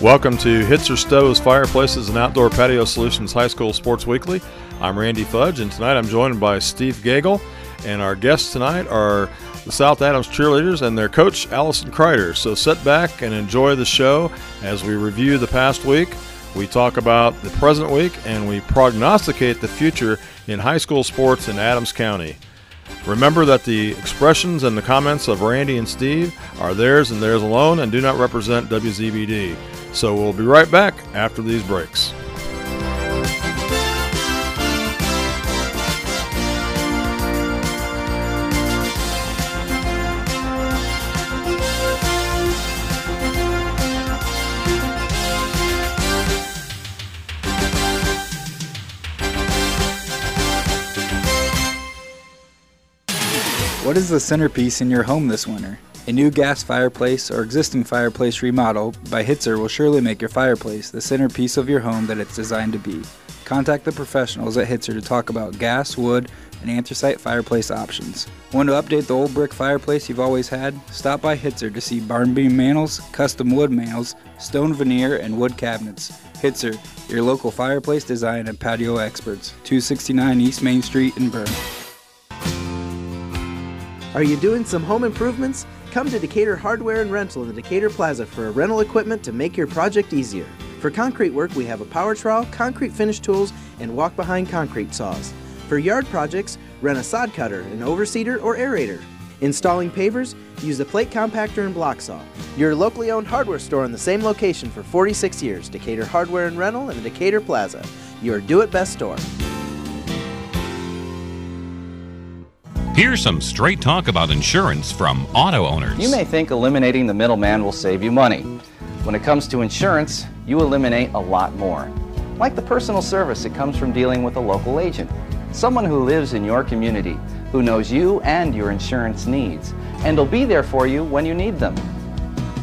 Welcome to Hitzer Stoves Fireplaces and Outdoor Patio Solutions High School Sports Weekly. I'm Randy Fudge, and tonight I'm joined by Steve Gagel. And our guests tonight are the South Adams cheerleaders and their coach, Allison Kreider. So sit back and enjoy the show as we review the past week. We talk about the present week and we prognosticate the future in high school sports in Adams County. Remember that the expressions and the comments of Randy and Steve are theirs and theirs alone and do not represent WZBD. So we'll be right back after these breaks. What is the centerpiece in your home this winter? A new gas fireplace or existing fireplace remodel by Hitzer will surely make your fireplace the centerpiece of your home that it's designed to be. Contact the professionals at Hitzer to talk about gas, wood, and anthracite fireplace options. Want to update the old brick fireplace you've always had? Stop by Hitzer to see barn beam mantles, custom wood mantles, stone veneer, and wood cabinets. Hitzer, your local fireplace design and patio experts. 269 East Main Street in Berne. Are you doing some home improvements? Come to Decatur Hardware and Rental in the Decatur Plaza for a rental equipment to make your project easier. For concrete work, we have a power trowel, concrete finish tools, and walk behind concrete saws. For yard projects, rent a sod cutter, an overseeder, or aerator. Installing pavers, use the plate compactor and block saw. Your locally owned hardware store in the same location for 46 years, Decatur Hardware and Rental in the Decatur Plaza. Your do it best store. Here's some straight talk about insurance from auto owners. You may think eliminating the middleman will save you money. When it comes to insurance, you eliminate a lot more. Like the personal service that comes from dealing with a local agent. Someone who lives in your community, who knows you and your insurance needs, and will be there for you when you need them.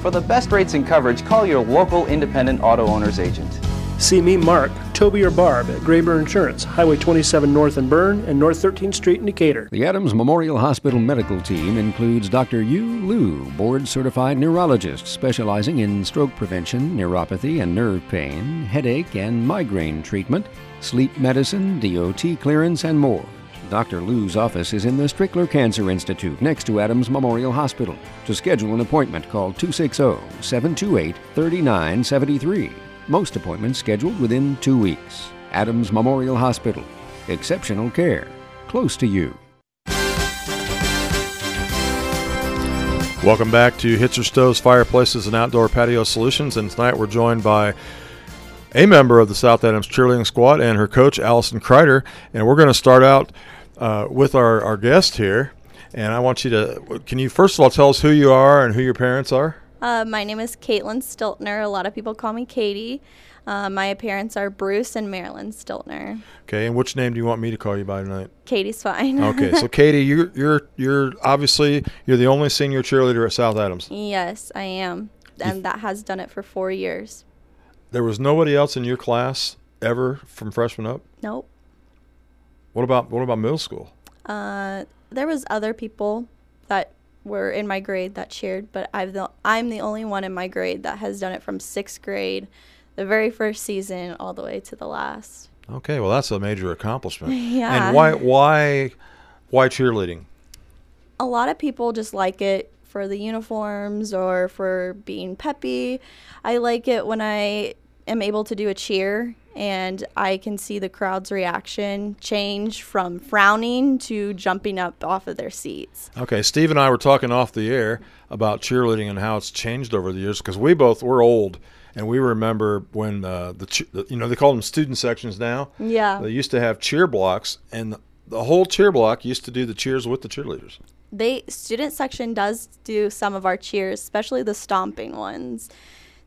For the best rates and coverage, call your local independent auto owner's agent. See me, Mark, Toby, or Barb at Graber Insurance, Highway 27 North in Berne and North 13th Street in Decatur. The Adams Memorial Hospital medical team includes Dr. Yu Lu, board certified neurologist specializing in stroke prevention, neuropathy and nerve pain, headache and migraine treatment, sleep medicine, DOT clearance, and more. Dr. Lu's office is in the Strickler Cancer Institute next to Adams Memorial Hospital. To schedule an appointment, call 260 728 3973. Most appointments scheduled within two weeks. Adams Memorial Hospital. Exceptional care. Close to you. Welcome back to Hitzer Stoves Fireplaces and Outdoor Patio Solutions. And tonight we're joined by a member of the South Adams cheerleading squad and her coach, Allison Kreider. And we're going to start out uh, with our, our guest here. And I want you to, can you first of all tell us who you are and who your parents are? Uh, my name is Caitlin Stiltner. A lot of people call me Katie. Uh, my parents are Bruce and Marilyn Stiltner. Okay, and which name do you want me to call you by tonight? Katie's fine. okay, so Katie, you're you're you're obviously you're the only senior cheerleader at South Adams. Yes, I am, and that has done it for four years. There was nobody else in your class ever from freshman up. Nope. What about what about middle school? Uh, there was other people that were in my grade that cheered, but I've the, I'm the only one in my grade that has done it from sixth grade, the very first season, all the way to the last. Okay, well that's a major accomplishment. yeah. And why why why cheerleading? A lot of people just like it for the uniforms or for being peppy. I like it when I am able to do a cheer and I can see the crowd's reaction change from frowning to jumping up off of their seats. Okay, Steve and I were talking off the air about cheerleading and how it's changed over the years because we both we're old and we remember when uh, the you know they call them student sections now. Yeah. They used to have cheer blocks and the whole cheer block used to do the cheers with the cheerleaders. They student section does do some of our cheers, especially the stomping ones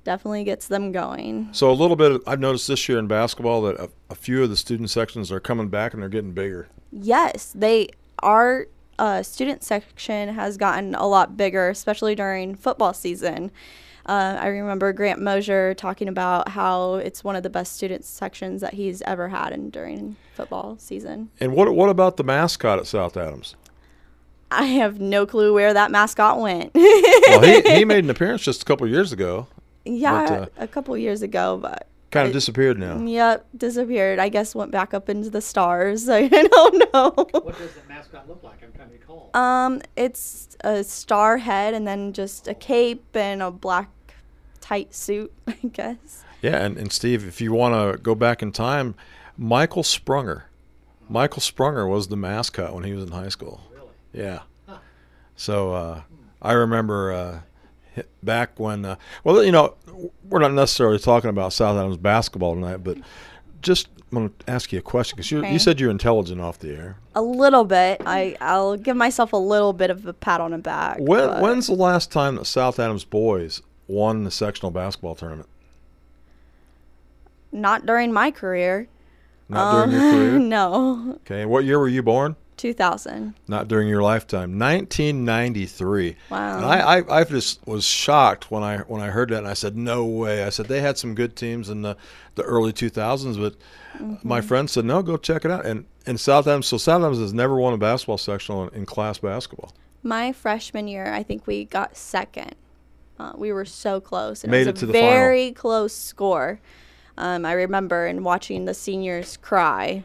definitely gets them going. So a little bit, I've noticed this year in basketball that a, a, few of the student sections are coming back and they're getting bigger. Yes, they our uh, student section has gotten a lot bigger, especially during football season. Uh, I remember Grant Mosier talking about how it's one of the best student sections that he's ever had in during football season. And what what about the mascot at South Adams? I have no clue where that mascot went. well, he, he made an appearance just a couple years ago Yeah, But, uh, a couple years ago, but kind of I- disappeared now. Yep, disappeared. I guess went back up into the stars. I don't know. What does the mascot look like? I'm trying to recall. Um, it's a star head and then just a cape and a black tight suit, I guess. Yeah, and, and Steve, if you want to go back in time, Michael Sprunger. Michael Sprunger was the mascot when he was in high school. Really? Yeah. So uh, I remember uh, hi- back when, uh, well, you know, we're not necessarily talking about South Adams basketball tonight, but just want to ask you a question because you, Okay. you said you're intelligent off the air. A little bit. I I'll give myself a little bit of a pat on the back. When, but when's the last time that South Adams boys won the sectional basketball tournament? not during my career. Not during your Um, career? no, Okay, what year were you born? 2000. Not during your lifetime. 1993. Wow. And I, I, I just was shocked when I when I heard that, and I said, "No way!" I said they had some good teams in the, the early 2000s, but Mm-hmm. my friend said, "No, go check it out." And and South Adams, so South Adams has never won a basketball sectional in, in class basketball. My freshman year, I think we got second. Uh, we were so close. And Made it it was to a the final. very close score. Um, I remember and watching the seniors cry.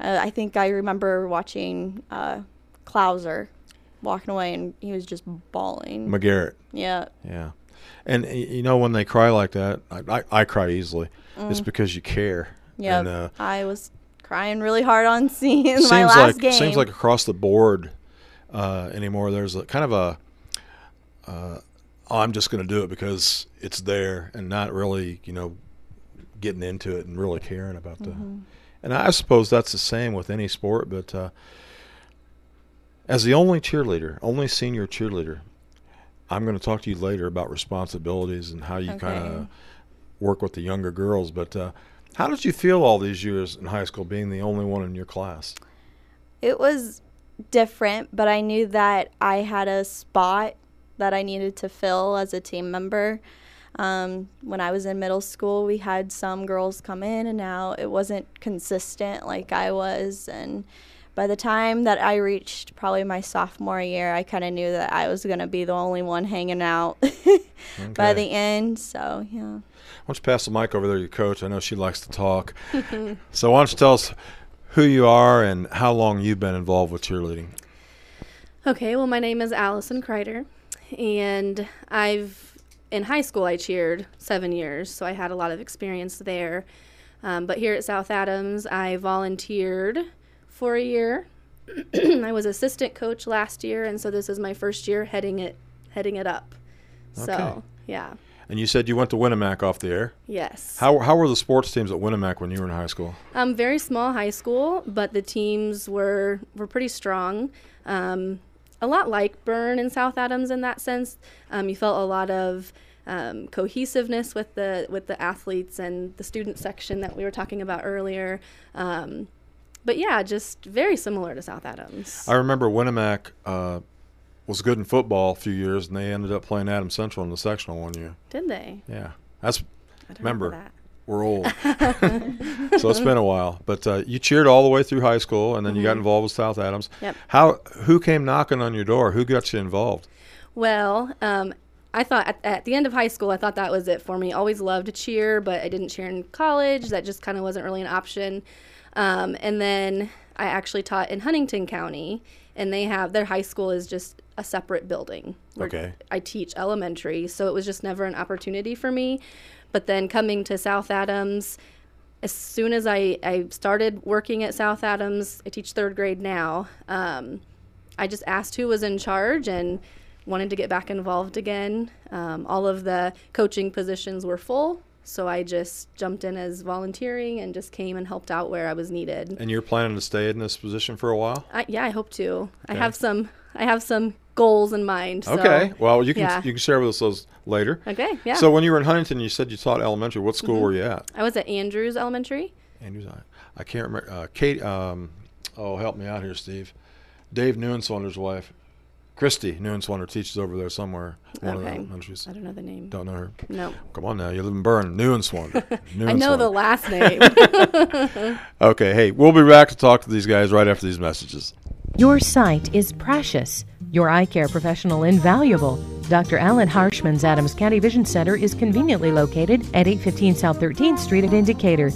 Uh, I think I remember watching uh, Klauser walking away, and he was just bawling. McGarrett, yeah. yeah. And you know when they cry like that, I, I, I cry easily. It's because you care. Yeah. Uh, I was crying really hard on seeing seems my last like game. seems like across the board uh, anymore. There's a kind of a uh, oh, I'm just going to do it because it's there, and not really you know getting into it and really caring about the. And I suppose that's the same with any sport, but uh, as the only cheerleader, only senior cheerleader, I'm going to talk to you later about responsibilities and how you kind of work with the younger girls. But uh, how did you feel all these years in high school being the only one in your class? it was different, but I knew that I had a spot that I needed to fill as a team member. Um, when I was in middle school, we had some girls come in and out. It wasn't consistent like I was. And by the time that I reached probably my sophomore year, I kind of knew that I was going to be the only one hanging out by the end. So, yeah. Why don't you pass the mic over there to your coach? I know she likes to talk. so why don't you tell us who you are and how long you've been involved with cheerleading? Okay, well, my name is Allison Kreider, and I've in high school I cheered seven years, so I had a lot of experience there. Um, but here at South Adams, I volunteered for a year. I was assistant coach last year, and so this is my first year heading it heading it up. Okay. So yeah, And you said you went to Winamac off the air. yes. How, how were the sports teams at Winamac when you were in high school? Um, very small high school, but the teams were were pretty strong. Um, a lot like Berne and South Adams in that sense. Um, you felt a lot of um, cohesiveness with the with the athletes and the student section that we were talking about earlier. Um, but yeah, just very similar to South Adams. I remember Winamac uh, was good in football a few years, and they ended up playing Adams Central in the sectional one year. Did they? Yeah, that's I don't Remember. that. we're old, so it's been a while. But uh, you cheered all the way through high school, and then you got involved with South Adams. Mm-hmm. Yep. How who came knocking on your door? Who got you involved? Well, um, I thought at, at the end of high school, I thought that was it for me. Always loved to cheer, but I didn't cheer in college. That just kind of wasn't really an option. Um, and then I actually taught in Huntington County, and they have their high school is just a separate building. Okay. I teach elementary, so it was just never an opportunity for me. But then coming to South Adams, as soon as I, I started working at South Adams, I teach third grade now. Um, I just asked who was in charge and wanted to get back involved again. Um, all of the coaching positions were full, so I just jumped in as volunteering and just came and helped out where I was needed. And you're planning to stay in this position for a while? I, yeah, I hope to. I have some. I have some goals in mind. So, okay. Well, you can yeah. you can share with us those later. Okay. Yeah. So when you were in Huntington, you said you taught elementary. What school were you at? I was at Andrews Elementary. Andrews. I, I can't remember. Uh, Kate. Um, oh, help me out here, Steve. Dave Neuenschwander's wife, Christy Neuenschwander, teaches over there somewhere. One of the Okay. I don't know the name. Don't know her. No. Come on now, you live in Berne. Berne. Neuenschwander. I know the last name. Okay. Hey, we'll be back to talk to these guys right after these messages. Your sight is precious, your eye care professional invaluable. Dr. Alan Harshman's Adams County Vision Center is conveniently located at 815 South 13th Street at Indicator.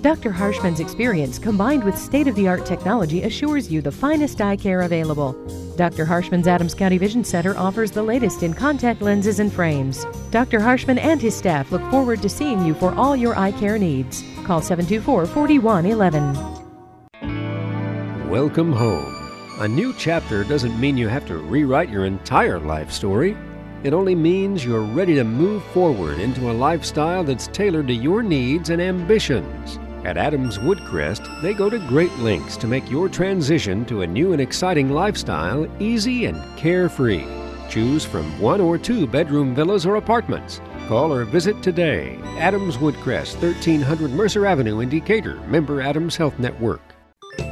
Dr. Harshman's experience combined with state of the art technology assures you the finest eye care available. Dr. Harshman's Adams County Vision Center offers the latest in contact lenses and frames. Dr. Harshman and his staff look forward to seeing you for all your eye care needs. Call 724 4111. Welcome home. A new chapter doesn't mean you have to rewrite your entire life story. It only means you're ready to move forward into a lifestyle that's tailored to your needs and ambitions. At Adams Woodcrest, they go to great lengths to make your transition to a new and exciting lifestyle easy and carefree. Choose from one or two bedroom villas or apartments. Call or visit today. Adams Woodcrest, 1300 Mercer Avenue in Decatur, member Adams Health Network.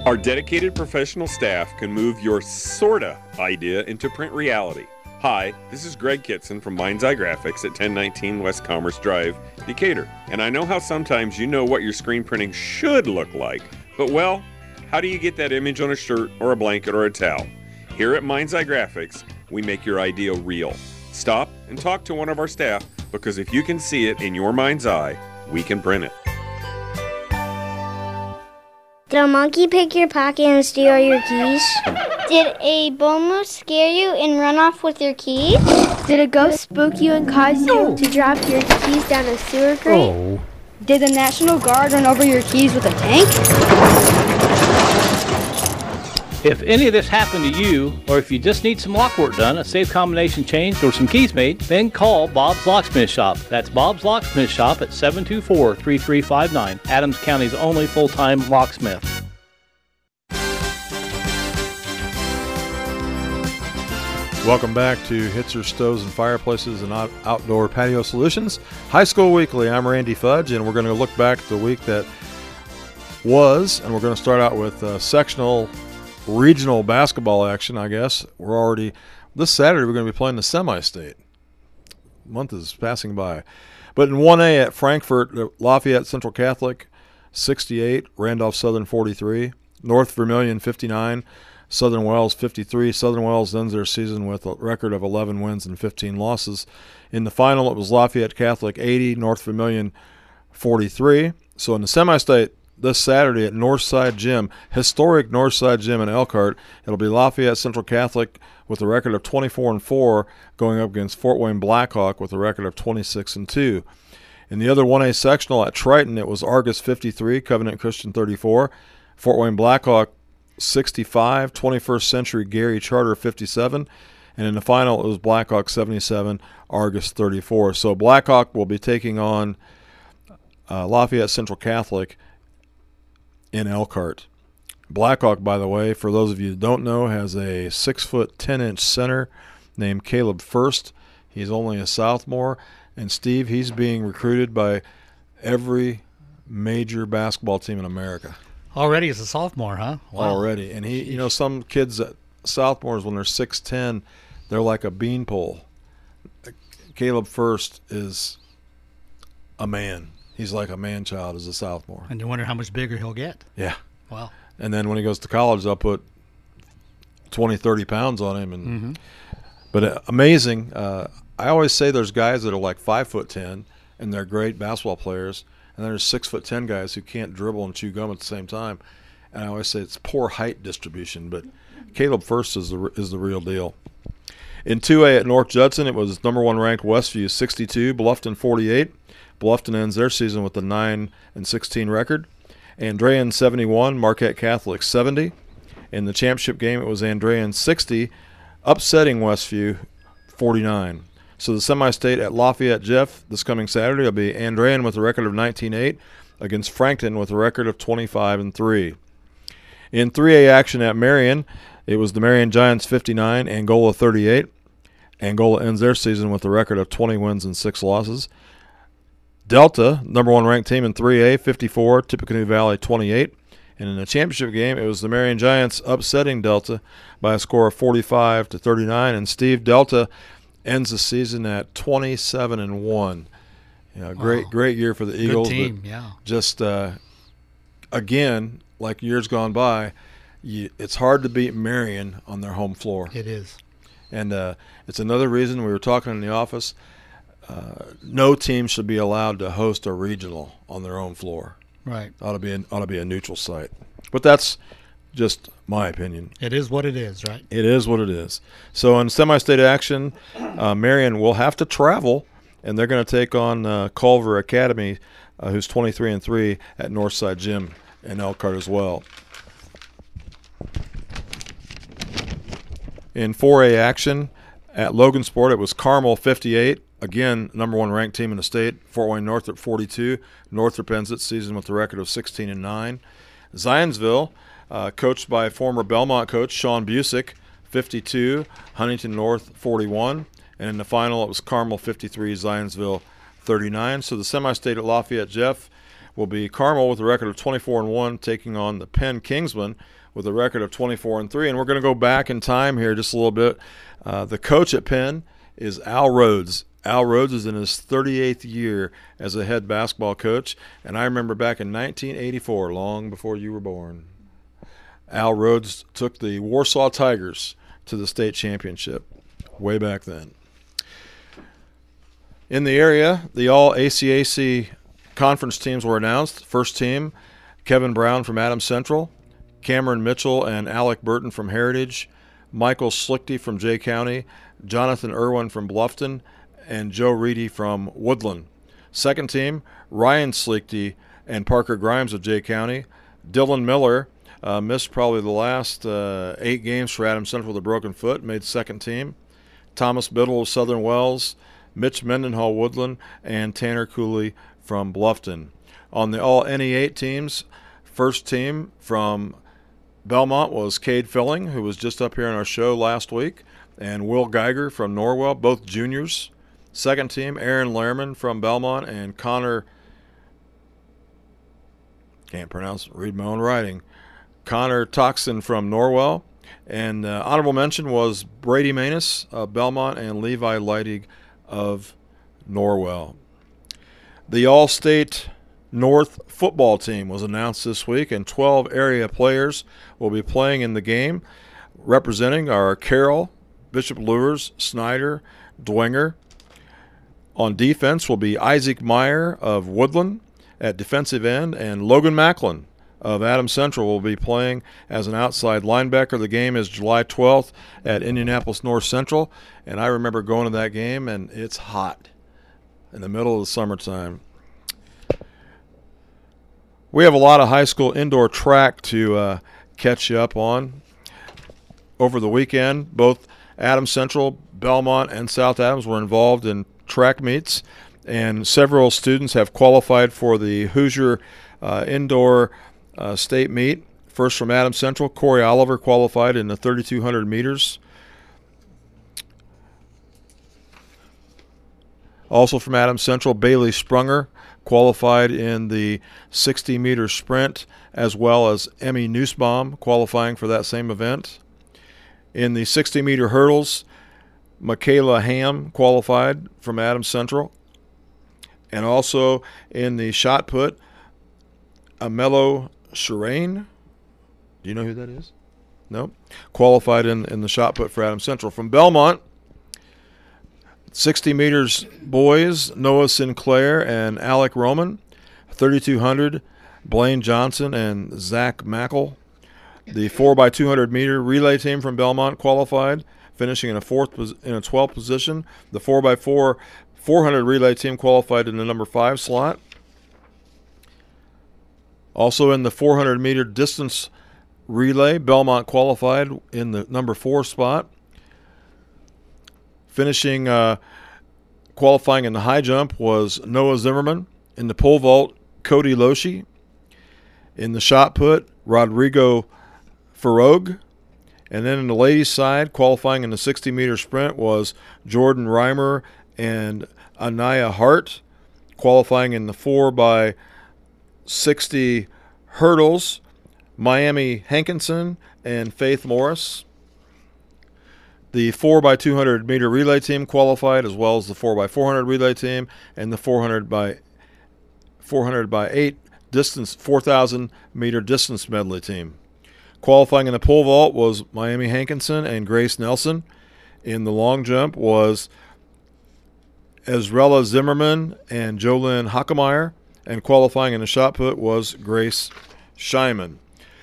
Our dedicated professional staff can move your sorta idea into print reality. Hi, this is Greg Kitson from Mind's Eye Graphics at 1019 West Commerce Drive, Decatur. And I know how sometimes you know what your screen printing should look like, but well, how do you get that image on a shirt or a blanket or a towel? Here at Mind's Eye Graphics, we make your idea real. Stop and talk to one of our staff because if you can see it in your mind's eye, we can print it. Did a monkey pick your pocket and steal your keys? Did a bull scare you and run off with your keys? Did a ghost spook you and cause you to drop your keys down a sewer grate? Oh. Did the National Guard run over your keys with a tank? If any of this happened to you, or if you just need some lock work done, a safe combination changed, or some keys made, then call Bob's Locksmith Shop. That's Bob's Locksmith Shop at 724 3359, Adams County's only full time locksmith. Welcome back to Hitzer Stoves and Fireplaces and Outdoor Patio Solutions. High School Weekly. I'm Randy Fudge, and we're going to look back at the week that was, and we're going to start out with uh, sectional regional basketball action, I guess. We're already, this Saturday, we're going to be playing the semi state. Month is passing by. But in 1A at Frankfort, uh, Lafayette Central Catholic 68, Randolph Southern 43, North Vermillion 59, Southern Wells 53. Southern Wells ends their season with a record of 11 wins and 15 losses. In the final, it was Lafayette Catholic 80, North Vermillion 43. So in the semi-state this Saturday at Northside Gym, historic Northside Gym in Elkhart, it'll be Lafayette Central Catholic with a record of 24 and 4 going up against Fort Wayne Blackhawk with a record of 26 and 2. In the other 1A sectional at Triton, it was Argus 53, Covenant Christian 34, Fort Wayne Blackhawk 65, 21st Century Gary Charter 57, and in the final it was Blackhawk 77, Argus 34. So Blackhawk will be taking on uh, Lafayette Central Catholic in Elkhart. Blackhawk, by the way, for those of you who don't know, has a six foot ten inch center named Caleb Furst. He's only a sophomore, and Steve, he's being recruited by every major basketball team in America. Already as a sophomore, huh? Already, and he, you know, some kids that sophomores when they're six ten, they're like a beanpole. Caleb Furst is a man. He's like a man child as a sophomore. And you wonder how much bigger he'll get. Yeah. Wow. And then when he goes to college, they'll put 20, 30 pounds on him. And Mhm. but uh, amazing. Uh, I always say there's guys that are like five foot ten and they're great basketball players, and then there's six foot ten guys who can't dribble and chew gum at the same time. And I always say it's poor height distribution, but Caleb Furst is the is the real deal. In 2A at North Judson, it was number one ranked Westview 62, Bluffton 48. Bluffton ends their season with a 9 and 16 record. Andrean 71, Marquette Catholic 70. In the championship game, it was Andrean 60, upsetting Westview 49. So the semi-state at Lafayette Jeff this coming Saturday will be Andrean with a record of 19-8 against Frankton with a record of 25 and 3. In 3A action at Marion, it was the Marion Giants 59, Angola 38. Angola ends their season with a record of 20 wins and 6 losses. Delta, number one ranked team in 3A, 54, Tippecanoe Valley 28. And in the championship game, it was the Marion Giants upsetting Delta by a score of 45 to 39. And Steve Delta ends the season at 27 and one. Yeah, great, Wow. great year for the Good Eagles. team, yeah. Just uh, again, like years gone by, you, it's hard to beat Marion on their home floor. It is. And uh, it's another reason we were talking in the office. Uh, no team should be allowed to host a regional on their own floor. Right. Ought to be an, ought to be a neutral site. But that's just my opinion. It is what it is, right? It is what it is. So in semi-state action, uh, Marion will have to travel, and they're going to take on uh, Culver Academy, uh, who's 23 and three at Northside Gym in Elkhart as well. In 4A action at Logansport, it was Carmel 58. Again, number one ranked team in the state. Fort Wayne Northrop 42. Northrop ends its season with a record of 16 and 9. Zionsville, uh, coached by former Bellmont coach Sean Busick, 52. Huntington North 41. And in the final, it was Carmel 53, Zionsville 39. So the semi-state at Lafayette Jeff will be Carmel with a record of 24 and 1, taking on the Penn Kingsmen with a record of 24 and 3. And we're going to go back in time here just a little bit. Uh, the coach at Penn is Al Rhodes. Al Rhodes is in his 38th year as a head basketball coach. And I remember back in 1984, long before you were born, Al Rhodes took the Warsaw Tigers to the state championship way back then. In the area, the all ACAC conference teams were announced. First team, Kevin Brown from Adams Central, Cameron Mitchell and Alec Burton from Heritage, Michael Slichty from Jay County, Jonathan Irwin from Bluffton, and Joe Reedy from Woodland. Second team, Ryan Slichty and Parker Grimes of Jay County, Dylan Miller. Uh, missed probably the last uh, eight games for Adams Central with a broken foot, made second team. Thomas Biddle of Southern Wells, Mitch Mendenhall Woodland, and Tanner Cooley from Bluffton. On the all NE8 teams, first team from Bellmont was Cade Filling, who was just up here on our show last week, and Will Geiger from Norwell, both juniors. Second team, Aaron Lehrman from Bellmont and Connor. Can't pronounce, read my own writing. Connor Toxin from Norwell. And uh, honorable mention was Brady Manus of Bellmont and Levi Leidig of Norwell. The All State North football team was announced this week, and 12 area players will be playing in the game. Representing are Carroll, Bishop Luers, Snyder, Dwenger. On defense will be Isaac Meyer of Woodland at defensive end, and Logan Macklin of Adams Central will be playing as an outside linebacker. The game is July 12th at Indianapolis North Central, and I remember going to that game, and it's hot in the middle of the summertime. We have a lot of high school indoor track to uh, catch you up on. Over the weekend, both Adams Central, Bellmont, and South Adams were involved in track meets, and several students have qualified for the Hoosier uh, Indoor uh, State Meet. First from Adams Central, Corey Oliver qualified in the 3,200 meters. Also from Adams Central, Bailey Sprunger qualified in the 60 meter sprint, as well as Emmy Nussbaum qualifying for that same event. In the 60 meter hurdles, Michaela Ham qualified from Adams Central. And also in the shot put, Amelo Shirane. Do you know who that is? No. Qualified in, in the shot put for Adam Central. From Bellmont, 60 meters boys, Noah Sinclair and Alec Roman. 3200, Blaine Johnson and Zach Mackle. The 4x200 meter relay team from Bellmont qualified, finishing in a fourth in a 12th position. The 4x4 400 relay team qualified in the number five slot. Also in the 400 meter distance relay, Bellmont qualified in the number four spot. Finishing uh, qualifying in the high jump was Noah Zimmerman. In the pole vault, Cody Loshi. In the shot put, Rodrigo Farog. And then in the ladies' side, qualifying in the 60 meter sprint was Jordan Reimer and Anaya Hart. Qualifying in the 4 by 60 hurdles, Miami Hankinson and Faith Morris. The 4 by 200 meter relay team qualified, as well as the 4 by 400 relay team and the 400 by 400 by 8 distance 4,000 meter distance medley team. Qualifying in the pole vault was Miami Hankinson and Grace Nelson. In the long jump was Ezrella Zimmerman and Jolynn Hockemeyer, and qualifying in the shot put was Grace Scheiman.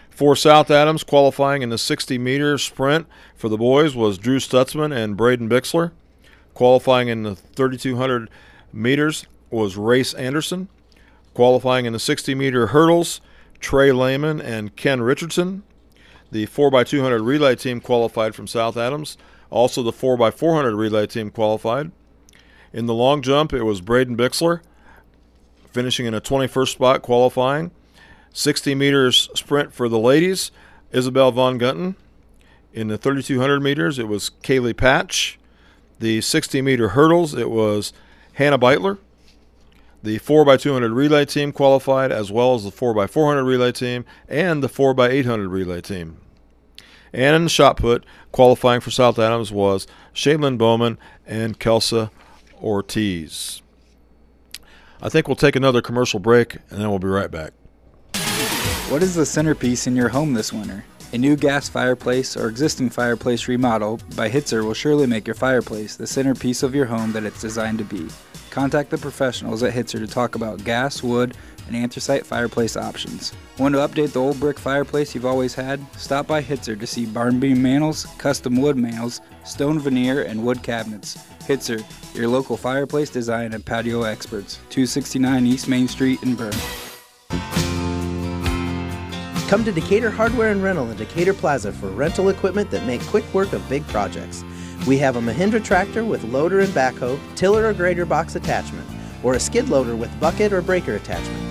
For South Adams, qualifying in the 60 meter sprint for the boys was Drew Stutzman and Braden Bixler. Qualifying in the 3200 meters was Race Anderson. Qualifying in the 60 meter hurdles, Trey Lehman and Ken Richardson. The 4x200 relay team qualified from South Adams. Also, the 4x400 relay team qualified. In the long jump, it was Braden Bixler, finishing in a 21st spot qualifying. 60 meters sprint for the ladies, Isabel Von Gunten. In the 3200 meters, it was Kaylee Patch. The 60 meter hurdles, it was Hannah Beitler. The 4x200 relay team qualified, as well as the 4x400 relay team and the 4x800 relay team. And in the shot put, qualifying for South Adams was Shaylin Bowman and Kelsa Ortiz. I think we'll take another commercial break and then we'll be right back. What is the centerpiece in your home this winter? A new gas fireplace or existing fireplace remodel by Hitzer will surely make your fireplace the centerpiece of your home that it's designed to be. Contact the professionals at Hitzer to talk about gas, wood, and anthracite fireplace options. Want to update the old brick fireplace you've always had? Stop by Hitzer to see barn beam mantles, custom wood mantles, stone veneer, and wood cabinets. Hitzer, your local fireplace design and patio experts. 269 East Main Street in Berne. Come to Decatur Hardware and Rental in Decatur Plaza for rental equipment that make quick work of big projects. We have a Mahindra tractor with loader and backhoe, tiller or grader box attachment, or a skid loader with bucket or breaker attachment.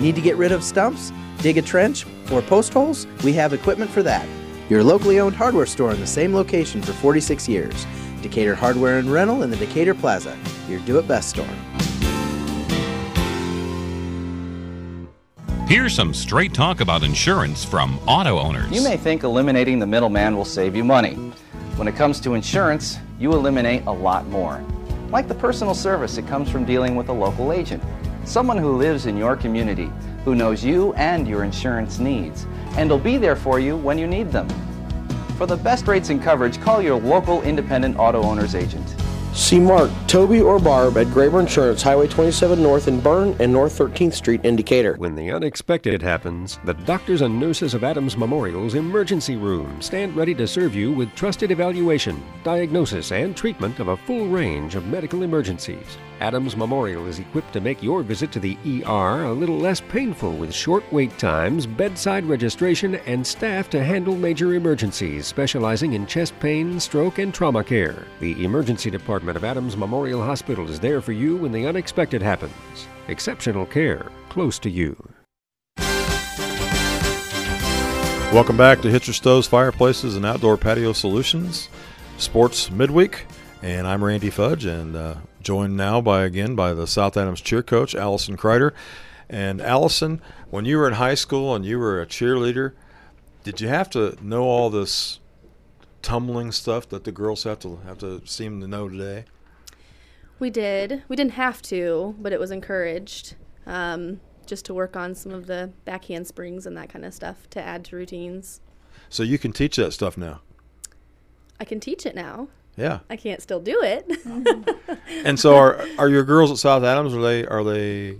Need to get rid of stumps, dig a trench, or post holes? We have equipment for that. Your locally owned hardware store in the same location for 46 years. Decatur Hardware and Rental in the Decatur Plaza, your do it best store. Here's some straight talk about insurance from auto owners. You may think eliminating the middleman will save you money. When it comes to insurance, you eliminate a lot more. Like the personal service that comes from dealing with a local agent. Someone who lives in your community, who knows you and your insurance needs, and will be there for you when you need them. For the best rates and coverage, call your local independent auto owner's agent. See Mark, Toby, or Barb at Graber Insurance, Highway 27 North in Berne and North 13th Street in Decatur. When the unexpected happens, the doctors and nurses of Adams Memorial's emergency room stand ready to serve you with trusted evaluation, diagnosis, and treatment of a full range of medical emergencies. Adams Memorial is equipped to make your visit to the ER a little less painful with short wait times, bedside registration, and staff to handle major emergencies, specializing in chest pain, stroke, and trauma care. The emergency department of Adams Memorial Hospital is there for you when the unexpected happens. Exceptional care, close to you. Welcome back to Hitzer Stoves, Fireplaces, and Outdoor Patio Solutions, Sports Midweek. And I'm Randy Fudge, and uh, joined now by again by the South Adams cheer coach, Allison Kreider. And Allison, when you were in high school and you were a cheerleader, did you have to know all this tumbling stuff that the girls have to have to seem to know today? We did. We didn't have to, but it was encouraged um, just to work on some of the back handsprings and that kind of stuff to add to routines. So you can teach that stuff now. I can teach it now. Yeah. I can't still do it. and so are are your girls at South Adams are they are they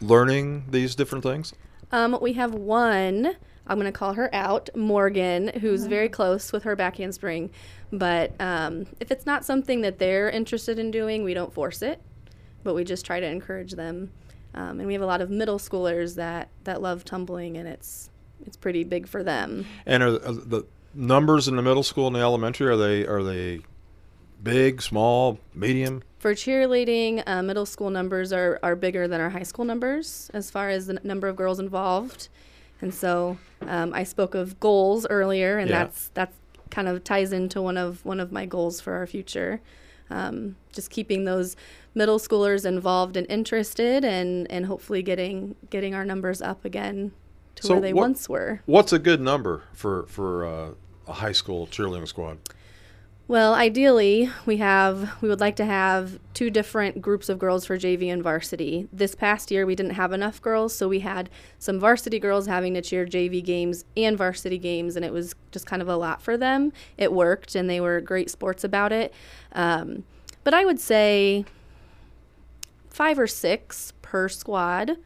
learning these different things? Um, we have one. I'm going to call her out, Morgan, who's very close with her back handspring. But um, if it's not something that they're interested in doing, we don't force it, but we just try to encourage them. Um, and we have a lot of middle schoolers that, that love tumbling, and it's it's pretty big for them. And are, are the numbers in the middle school and the elementary are they are they big, small, medium? For cheerleading, uh, middle school numbers are, are bigger than our high school numbers as far as the n- number of girls involved. And so um, I spoke of goals earlier, and Yeah. that's that's kind of ties into one of one of my goals for our future. Um, just keeping those middle schoolers involved and interested, and, and hopefully getting getting our numbers up again to where they what- once were. What's a good number for for uh, a high school cheerleading squad? Well, ideally, we have we would like to have two different groups of girls for JV and varsity. This past year, we didn't have enough girls, so we had some varsity girls having to cheer JV games and varsity games, and it was just kind of a lot for them. It worked, and they were great sports about it. Um, but I would say five or six per squad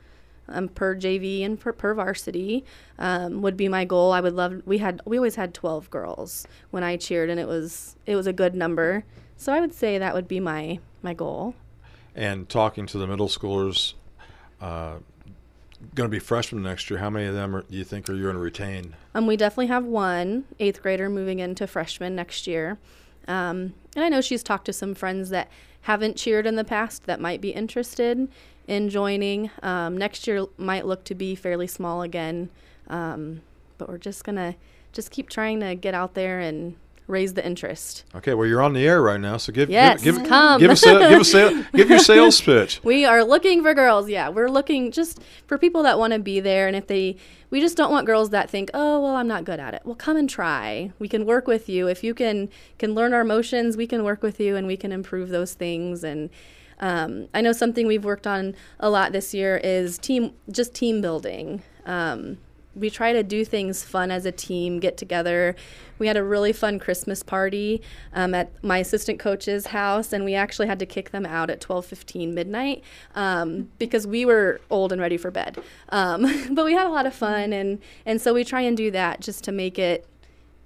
um, per JV and per, per varsity um, would be my goal. I would love. We had we always had twelve girls when I cheered, and it was it was a good number. So I would say that would be my my goal. And talking to the middle schoolers, uh, going to be freshmen next year. How many of them are, do you think are you going to retain? Um, we definitely have one eighth grader moving into freshman next year. Um, and I know she's talked to some friends that haven't cheered in the past that might be interested in joining. Um, next year might look to be fairly small again, um, but we're just gonna just keep trying to get out there and raise the interest. Okay, well you're on the air right now, so give yes, give, give, come. give us a, give us a, give your sales pitch. We are looking for girls. Yeah, we're looking just for people that want to be there, and if they, we just don't want girls that think, oh well, I'm not good at it. Well, come and try. We can work with you if you can can learn our motions. We can work with you, and we can improve those things and. Um, I know something we've worked on a lot this year is team, just team building. Um, we try to do things fun as a team, get together. We had a really fun Christmas party um, at my assistant coach's house, and we actually had to kick them out at 12:15 midnight um, because we were old and ready for bed. Um, but we had a lot of fun, and and so we try and do that just to make it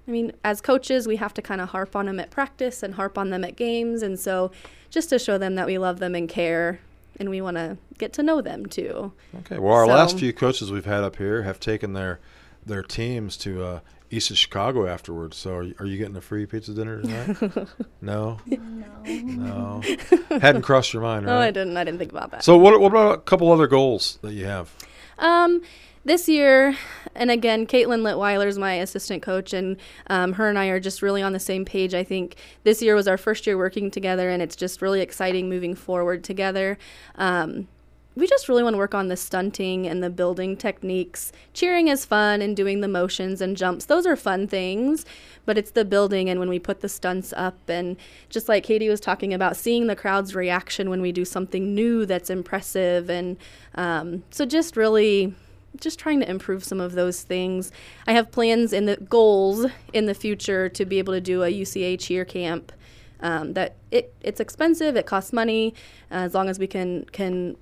I mean, as coaches, we have to kind of harp on them at practice and harp on them at games. And so just to show them that we love them and care and we want to get to know them too. Okay. Well, our So- last few coaches we've had up here have taken their their teams to uh, east of Chicago afterwards. So, are you, are you getting a free pizza dinner tonight? no. No. No. Hadn't crossed your mind, right? No, I didn't. I didn't think about that. So, what what about a couple other goals that you have? Um, this year, and again, Caitlin Litweiler is my assistant coach, and um, her and I are just really on the same page. I think this year was our first year working together, and it's just really exciting moving forward together. Um, we just really want to work on the stunting and the building techniques. Cheering is fun and doing the motions and jumps. Those are fun things, but it's the building and when we put the stunts up and just like Katie was talking about, seeing the crowd's reaction when we do something new that's impressive. And um, so just really just trying to improve some of those things. I have plans in the goals in the future to be able to do a UCA cheer camp. Um, that it it's expensive, it costs money. Uh, as long as we can can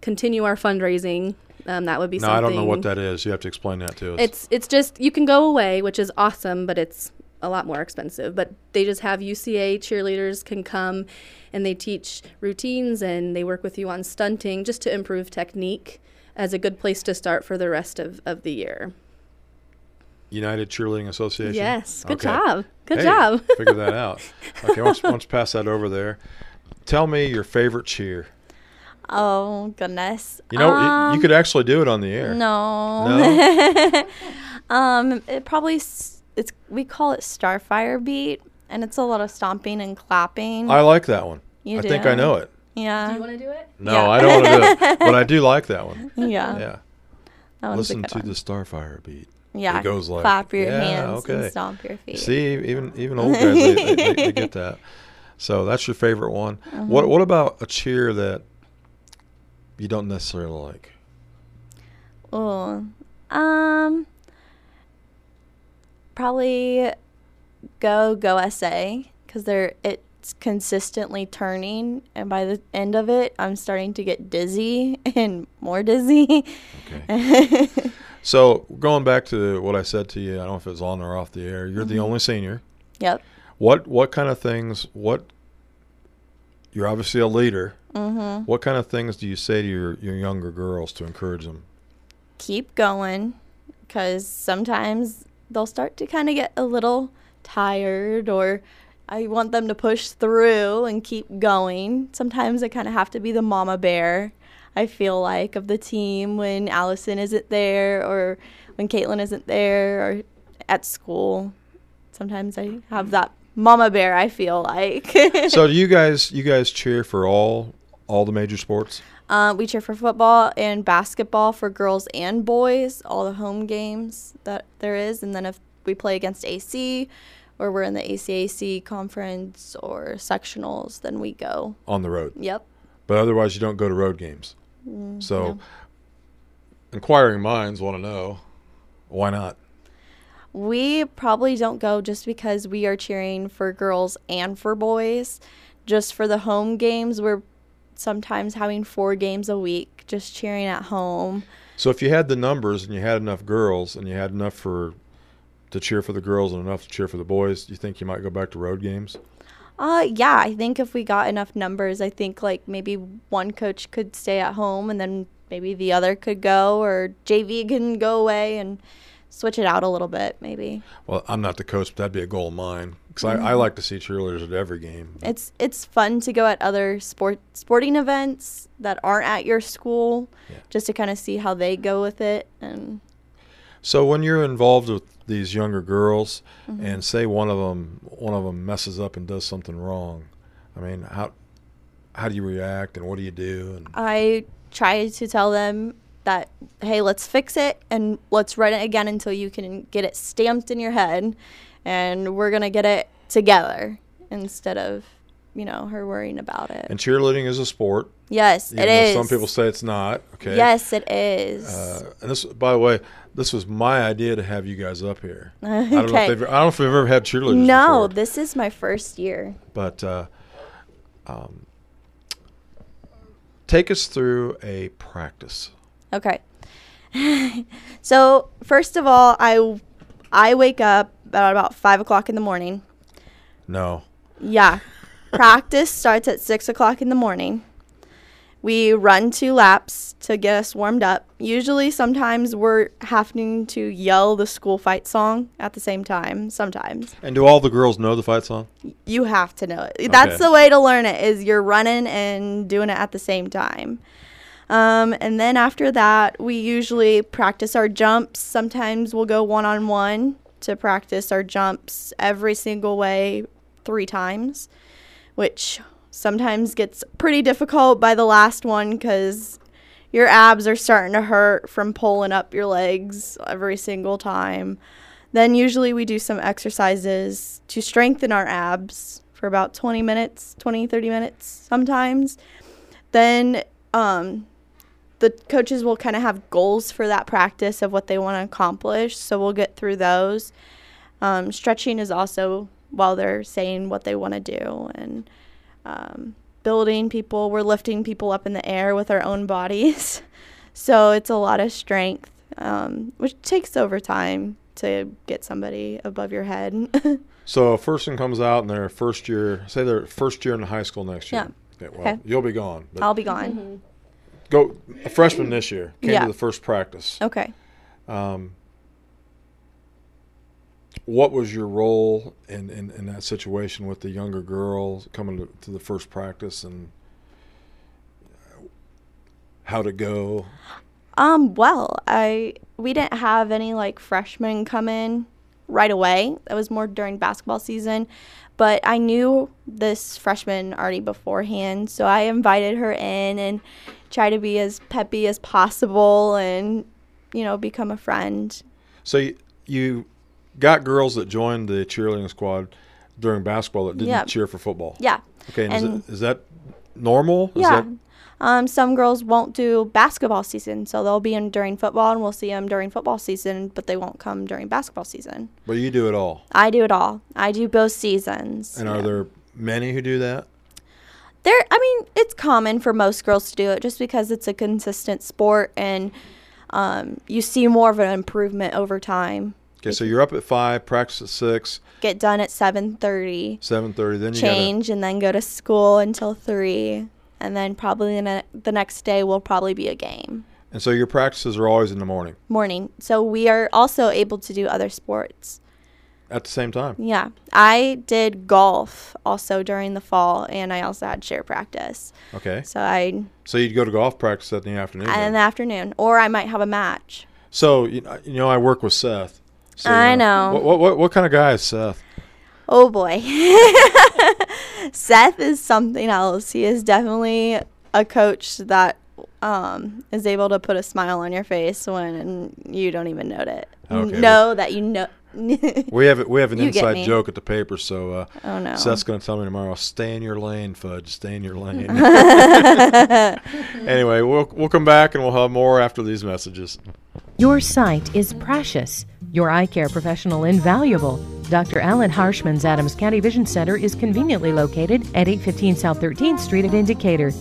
continue our fundraising, um, that would be No, something. I don't know what that is. You have to explain that to us. It's it's just you can go away, which is awesome, but it's a lot more expensive. But they just have UCA cheerleaders can come, and they teach routines and they work with you on stunting just to improve technique as a good place to start for the rest of, of the year. United Cheerleading Association. Yes, good Okay. job. Good Hey, job. figure that out. Okay, once once pass that over there. Tell me your favorite cheer. Oh goodness. You know, y- you Um, could actually do it on the air. No. No? um, it probably it's we call it Starfire beat, and it's a lot of stomping and clapping. I like that one. You I think I know it. Yeah. Do you want to do it? No, Yeah. I don't want to do it, but I do like that one. Yeah. Yeah. That one's a Listen good to one. the Starfire beat. Yeah, It goes like clap your yeah, hands and okay. stomp your feet. See, even even old guys they, they, they, they get that. So that's your favorite one. What Mhm. what about a cheer that you don't necessarily like? Oh, um, probably go go SA because they're it's consistently turning, and by the end of it, I'm starting to get dizzy and more dizzy. Okay. So going back to what I said to you, I don't know if it was on or off the air. You're the Mhm. only senior. Yep. What what kind of things? What you're obviously a leader. mm-hmm. What kind of things do you say to your, your younger girls to encourage them? keep going because sometimes they'll start to kind of get a little tired or I want them to push through and keep going. Sometimes I kind of have to be the mama bear, I feel like, of the team when Allison isn't there or when Caitlin isn't there or at school. Sometimes I have that mama bear, I feel like. so do you guys you guys cheer for all all the major sports? Uh, we cheer for football and basketball for girls and boys, all the home games that there is. And then if we play against AC or we're in the ACAC conference or sectionals, then we go. On the road. Yep. But otherwise, you don't go to road games. Mm, so, no. inquiring minds want to know why not? We probably don't go just because we are cheering for girls and for boys. Just for the home games, we're sometimes having four games a week, just cheering at home. So, if you had the numbers and you had enough girls and you had enough for to cheer for the girls and enough to cheer for the boys, do you think you might go back to road games? Uh, yeah, I think if we got enough numbers, I think like maybe one coach could stay at home and then maybe the other could go, or JV can go away and switch it out a little bit, maybe. Well, I'm not the coach, but that'd be a goal of mine because Mhm. I, I like to see cheerleaders at every game. It's it's fun to go at other sport sporting events that aren't at your school, just to kind of see how they go with it and. So when you're involved with these younger girls, Mhm. and say one of them one of them messes up and does something wrong, I mean, how how do you react and what do you do? And I try to tell them that hey, let's fix it and let's run it again until you can get it stamped in your head, and we're gonna get it together instead of you know her worrying about it. and cheerleading is a sport. Yes, even it is. Some people say it's not. Okay. Yes, it is. Uh, and this, by the way, this was my idea to have you guys up here. I don't know if Okay. they've, I don't know if we've ever had cheerleaders. no, this is my first year. but uh, um, take us through a practice. Okay. so first of all, I I wake up about about five o'clock in the morning. No. Yeah. Practice starts at six o'clock in the morning. We run two laps to get us warmed up. Usually, sometimes we're having to yell the school fight song at the same time. Sometimes And do all the girls know the fight song? you have to know it. That's the way to learn it. Is you're running and doing it at the same time. Um, and then after that, we usually practice our jumps. Sometimes we'll go one on one to practice our jumps every single way three times, which sometimes gets pretty difficult by the last one because your abs are starting to hurt from pulling up your legs every single time. Then usually we do some exercises to strengthen our abs for about 20 minutes, 20, 30 minutes sometimes. Then um, the coaches will kind of have goals for that practice of what they want to accomplish. So we'll get through those. Um, stretching is also while they're saying what they want to do and um, building people. We're lifting people up in the air with our own bodies. so it's a lot of strength, um, which takes over time to get somebody above your head. So a person comes out in their first year, say their first year in high school next year. Yeah. Okay, well, Okay. you'll be gone. but I'll be gone. Go a freshman this year. Came Yeah. to the first practice. Okay. Um, what was your role in, in, in that situation with the younger girls coming to, to the first practice and how to go? Um, well, I we didn't have any like freshmen come in right away. That was more during basketball season. But I knew this freshman already beforehand, so I invited her in and tried to be as peppy as possible and you know, become a friend. So you, you got girls that joined the cheerleading squad during basketball that didn't Yeah. cheer for football. Yeah. Okay, and, And- is, it, is that normal? Is yeah. that- Um, some girls won't do basketball season, so they'll be in during football, and we'll see them during football season, but they won't come during basketball season. but you do it all. I do it all. I do both seasons. And are there many who do that? There, I mean, it's common for most girls to do it just because it's a consistent sport, and um, you see more of an improvement over time. Okay, so you're up at five, practice at six, Get done at seven thirty. seven thirty. Then you change and then go to school until three and then probably the, the next day will probably be a game and so your practices are always in the morning morning so we are also able to do other sports at the same time. yeah i did golf also during the fall and i also had cheer practice Okay. so i So you'd go to golf practice in the afternoon. in the afternoon or i might have a match So you know, you know, I work with Seth. So, I know. What, what what what kind of guy is Seth? oh boy seth is something else he is definitely a coach that um, is able to put a smile on your face when you don't even know it Okay, know that you know we have we have an You inside joke at the paper, so uh, Oh, no. Seth's going to tell me tomorrow. Stay in your lane, Fudge. Stay in your lane. anyway, we'll we'll come back and we'll have more after these messages. Your sight is precious. Your eye care professional invaluable. Dr. Alan Harshman's Adams County Vision Center is conveniently located at 815 South 13th Street at Indicator.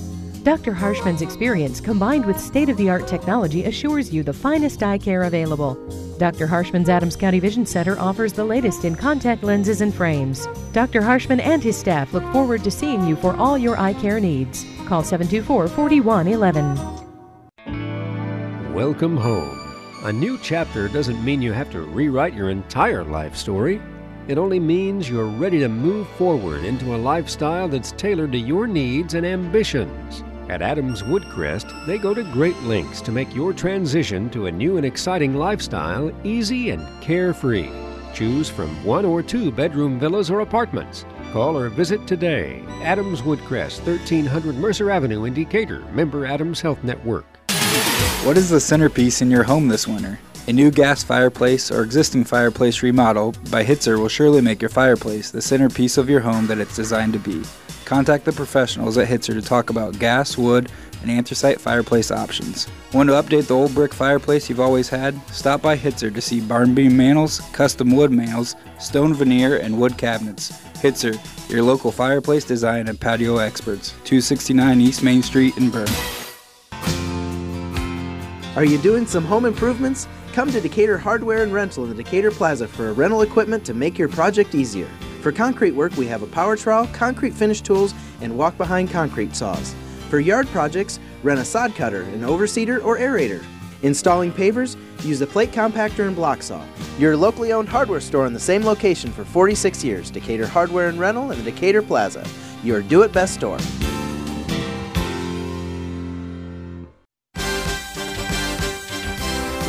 Dr. Harshman's experience combined with state of the art technology assures you the finest eye care available. Dr. Harshman's Adams County Vision Center offers the latest in contact lenses and frames. Dr. Harshman and his staff look forward to seeing you for all your eye care needs. Call 724 4111. Welcome home. A new chapter doesn't mean you have to rewrite your entire life story. It only means you're ready to move forward into a lifestyle that's tailored to your needs and ambitions. At Adams Woodcrest, they go to great lengths to make your transition to a new and exciting lifestyle easy and carefree. Choose from one or two bedroom villas or apartments. Call or visit today. Adams Woodcrest, 1300 Mercer Avenue in Decatur, member Adams Health Network. What is the centerpiece in your home this winter? A new gas fireplace or existing fireplace remodel by Hitzer will surely make your fireplace the centerpiece of your home that it's designed to be. Contact the professionals at Hitzer to talk about gas, wood, and anthracite fireplace options. Want to update the old brick fireplace you've always had? Stop by Hitzer to see barn beam mantles, custom wood mantles, stone veneer, and wood cabinets. Hitzer, your local fireplace design and patio experts. 269 East Main Street in Berne. Are you doing some home improvements? Come to Decatur Hardware and Rental in the Decatur Plaza for a rental equipment to make your project easier. For concrete work, we have a power trowel, concrete finish tools, and walk behind concrete saws. For yard projects, rent a sod cutter, an overseeder, or aerator. Installing pavers, use a plate compactor and block saw. Your locally owned hardware store in the same location for 46 years Decatur Hardware and Rental in the Decatur Plaza. Your do it best store.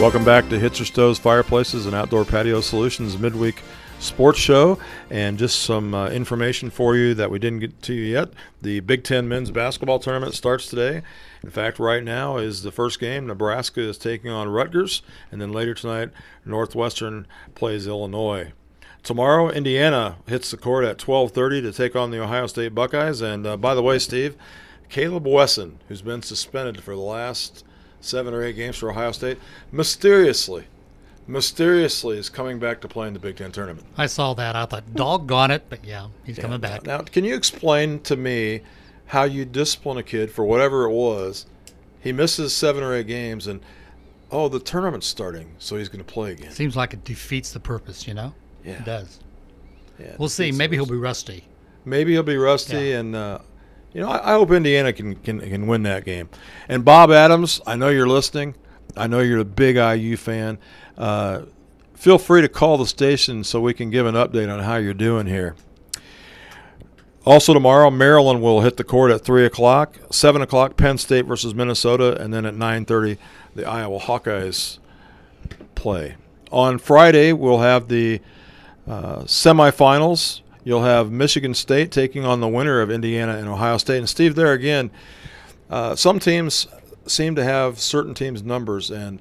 Welcome back to Hitzer Stoves Fireplaces and Outdoor Patio Solutions midweek sports show. And just some uh, information for you that we didn't get to yet. The Big Ten men's basketball tournament starts today. In fact, right now is the first game. Nebraska is taking on Rutgers, and then later tonight, Northwestern plays Illinois. Tomorrow, Indiana hits the court at 12:30 to take on the Ohio State Buckeyes. And uh, by the way, Steve, Kaleb Wesson, who's been suspended for the last seven or eight games for Ohio State, mysteriously, mysteriously is coming back to play in the Big Ten tournament. I saw that. I thought, doggone it, but yeah, he's coming back. Now, can you explain to me how you discipline a kid for whatever it was? He misses seven or eight games, and oh, the tournament's starting, so he's going to play again. Seems like it defeats the purpose, you know? Yeah. It does. Yeah, we'll see. Maybe he'll be rusty. Maybe he'll be rusty, and uh, you know, I, I hope Indiana can, can can win that game. And Bob Adams, I know you're listening. I know you're a big IU fan. Uh, feel free to call the station so we can give an update on how you're doing here. Also tomorrow, Maryland will hit the court at three o'clock. Seven o'clock, Penn State versus Minnesota, and then at nine thirty, the Iowa Hawkeyes play. On Friday, we'll have the uh, semifinals. You'll have Michigan State taking on the winner of Indiana and Ohio State. And Steve, there again, uh, some teams seem to have certain teams' numbers, and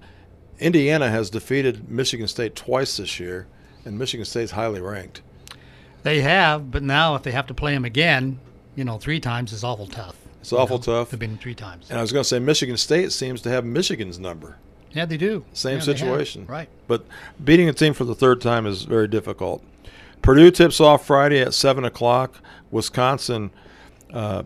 Indiana has defeated Michigan State twice this year, and Michigan State's highly ranked. They have, but now if they have to play them again, you know, three times is awful tough. It's awful tough. They've been three times. And I was going to say Michigan State seems to have Michigan's number. Yeah, they do. Same Yeah, situation. Right. But beating a team for the third time is very difficult. Purdue tips off Friday at 7 o'clock. Wisconsin, uh,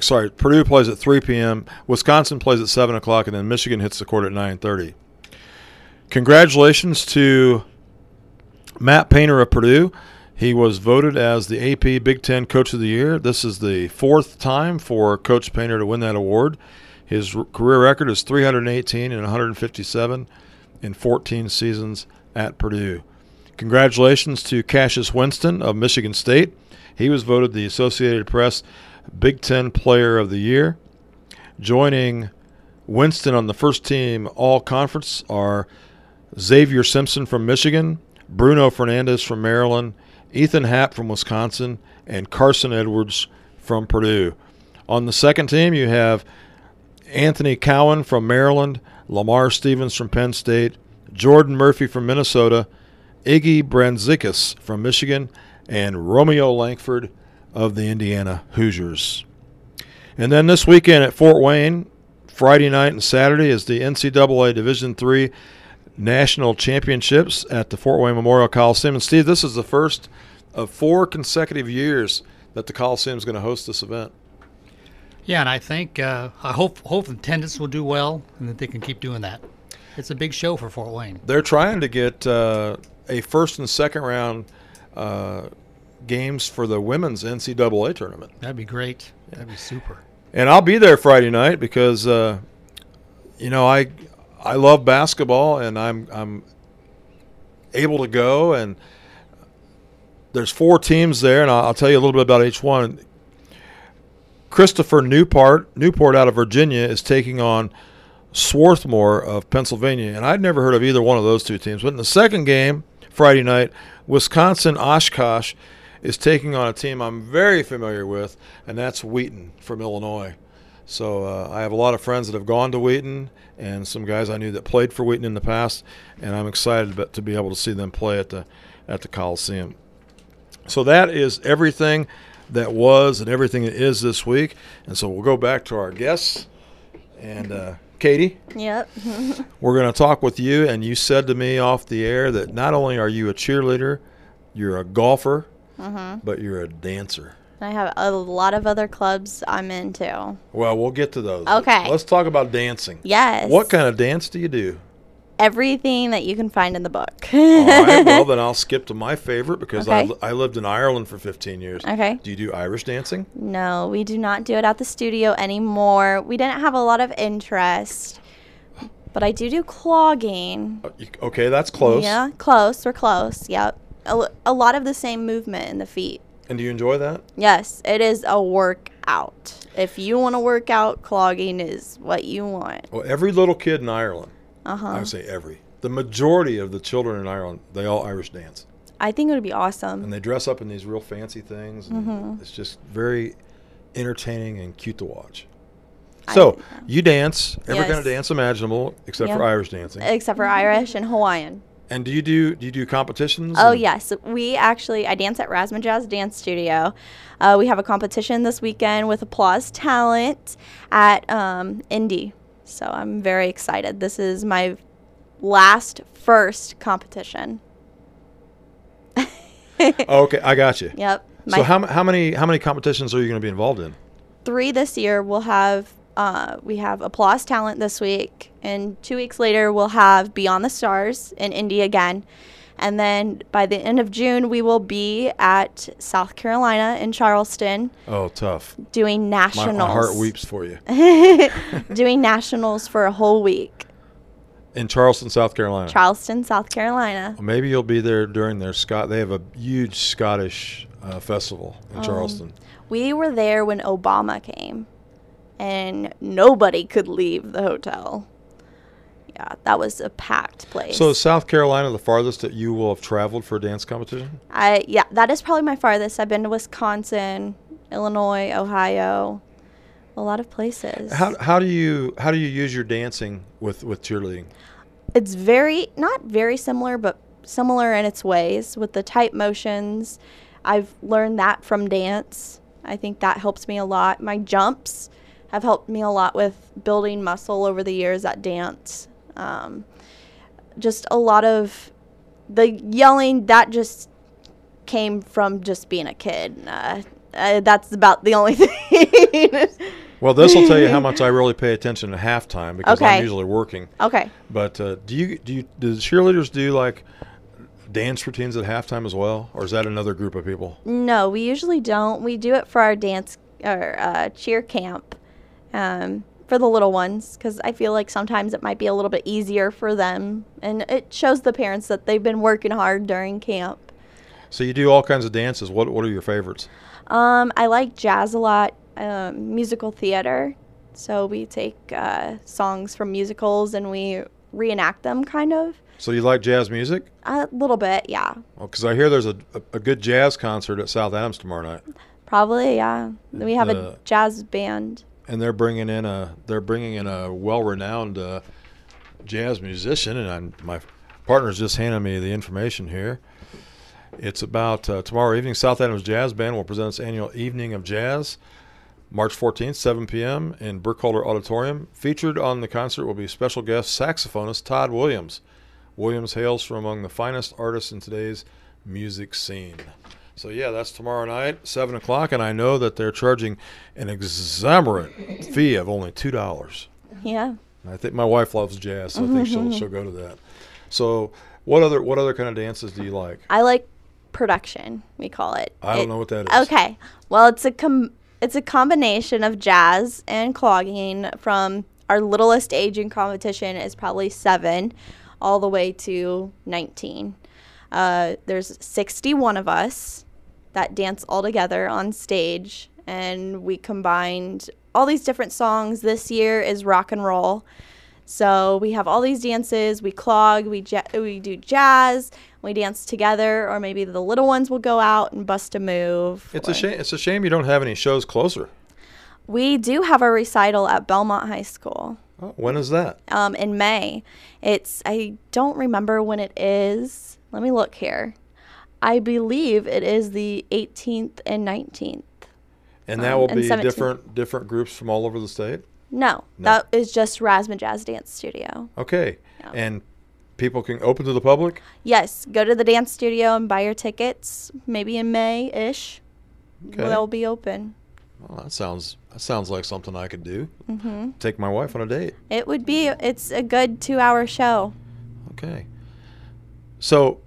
sorry, Purdue plays at 3 p.m. Wisconsin plays at 7 o'clock, and then Michigan hits the court at 9.30. Congratulations to Matt Painter of Purdue. He was voted as the AP Big Ten Coach of the Year. This is the fourth time for Coach Painter to win that award. His career record is 318 and 157 in 14 seasons at Purdue. Congratulations to Cassius Winston of Michigan State. He was voted the Associated Press Big Ten Player of the Year. Joining Winston on the first team All Conference are Xavier Simpson from Michigan, Bruno Fernando from Maryland, Ethan Happ from Wisconsin, and Carson Edwards from Purdue. On the second team, you have Anthony Cowan from Maryland, Lamar Stevens from Penn State, Jordan Murphy from Minnesota, Iggy Brazdeikis from Michigan, and Romeo Langford of the Indiana Hoosiers. And then this weekend at Fort Wayne, Friday night and Saturday is the NCAA Division III National Championships at the Fort Wayne Memorial Coliseum. And Steve, this is the first of four consecutive years that the Coliseum is going to host this event. Yeah, and I think uh, I hope hope attendance will do well and that they can keep doing that. It's a big show for Fort Wayne. They're trying to get uh, a first and second round uh, games for the women's NCAA tournament. That'd be great. That'd be super. And I'll be there Friday night because, uh, you know, I I love basketball and I'm I'm able to go and there's four teams there and I'll, I'll tell you a little bit about each one. Christopher Newport Newport out of Virginia is taking on Swarthmore of Pennsylvania, and I'd never heard of either one of those two teams. But in the second game, Friday night, Wisconsin Oshkosh is taking on a team I'm very familiar with, and that's Wheaton from Illinois. So uh, I have a lot of friends that have gone to Wheaton, and some guys I knew that played for Wheaton in the past, and I'm excited to be able to see them play at the at the Coliseum. So that is everything that was and everything that is this week, and so we'll go back to our guests and. Uh, Katie. Yep. we're going to talk with you, and you said to me off the air that not only are you a cheerleader, you're a golfer, Mhm. but you're a dancer. I have a lot of other clubs I'm into. Well, we'll get to those. Okay. Let's talk about dancing. Yes. What kind of dance do you do? Everything that you can find in the book. All right. Well, then I'll skip to my favorite because I, Okay. li- I lived in Ireland for 15 years. Okay. Do you do Irish dancing? No, we do not do it at the studio anymore. We didn't have a lot of interest. But I do do clogging. Uh, okay, that's close. Yeah, close. We're close. Yep. A, a lot of the same movement in the feet. And do you enjoy that? Yes, it is a workout. If you want to work out, clogging is what you want. Well, every little kid in Ireland, Uh-huh. I would say every, the majority of the children in Ireland, they all Irish dance. I think it would be awesome. and they dress up in these real fancy things. Mhm. It's just very entertaining and cute to watch. So you dance every kind of dance imaginable except for Irish dancing. Except for Irish and Hawaiian. And do you do do you do competitions? Oh yes, we actually I dance at Razzmatazz Dance Studio. Uh, we have a competition this weekend with Applause Talent at um, Indy, so I'm very excited. This is my last first competition. Okay, I got you. Yep. So how, how many how many competitions are you going to be involved in? Three this year. We'll have uh, we have Applause Talent this week, and two weeks later we'll have Beyond the Stars in Indy again. And then by the end of June, we will be at South Carolina in Charleston. Oh, tough. doing My, nationals. my heart weeps for you. doing nationals for a whole week. In Charleston, South Carolina. Charleston, South Carolina. Well, Maybe you'll be there during their Scott. They have a huge Scottish uh, festival in Um, Charleston. We were there when Obama came, and nobody could leave the hotel. Yeah, that was a packed place. So is South Carolina the farthest that you will have traveled for a dance competition? I yeah, that is probably my farthest. I've been to Wisconsin, Illinois, Ohio, a lot of places. How, how do you how do you use your dancing with with cheerleading? it's very not very similar but similar in its ways with the tight motions i've learned that from dance i think that helps me a lot my jumps have helped me a lot with building muscle over the years at dance um, just a lot of the yelling that just came from just being a kid uh, uh, that's about the only thing Well, this will tell you how much I really pay attention at halftime because Okay. I'm usually working. Okay. But uh, do you do you, do the cheerleaders do like dance routines at halftime as well, or is that another group of people? No, we usually don't. We do it for our dance or uh, cheer camp um, for the little ones because I feel like sometimes it might be a little bit easier for them, and it shows the parents that they've been working hard during camp. So you do all kinds of dances. What what are your favorites? Um, I like jazz a lot, um, musical theater. So we take uh, songs from musicals and we reenact them, kind of. So you like jazz music? A little bit, yeah. Well, because I hear there's a, a, a good jazz concert at South Adams tomorrow night, Probably, yeah. We have Uh, a jazz band. And they're bringing in a they're bringing in a well-renowned uh, jazz musician, and I'm, my partner's just handed me the information here. It's about uh, tomorrow evening. South Adams Jazz Band will present its annual Evening of Jazz, March 14th, 7 p.m. in Burkholder Auditorium. Featured on the concert will be special guest saxophonist Todd Williams. Williams hails from among the finest artists in today's music scene. So yeah, that's tomorrow night, seven o'clock, and I know that they're charging an exorbitant fee of only two dollars. Yeah. I think my wife loves jazz, so I think she'll mm-hmm. she'll go to that. So what other what other kind of dances do you like? I like production. We call it. I don't It- know what that is. Okay. Well, it's a com- it's a combination of jazz and clogging. From our littlest age in competition is probably seven, all the way to nineteen. Uh, there's 61 of us that dance all together on stage, and we combined all these different songs. This year is rock and roll. So we have all these dances. We clog. We ja- we do jazz. We dance together, or maybe the little ones will go out and bust a move. It's a shame. It's a shame you don't have any shows closer. We do have a recital at Bellmont High School Oh, when is that? um, in May. It's I don't remember when it is. Let me look here. I believe it is the 18th and 19th. And that Um, will and be 17th. different different groups from all over the state. No, No. that is just Razzmatazz Dance Studio. Okay, and people can open to the public. Yes, go to the dance studio and buy your tickets. Maybe in May ish, Okay. they'll be open. Well, that sounds that sounds like something I could do. hmm Take my wife on a date. It would be. It's a good two-hour show. Okay. So,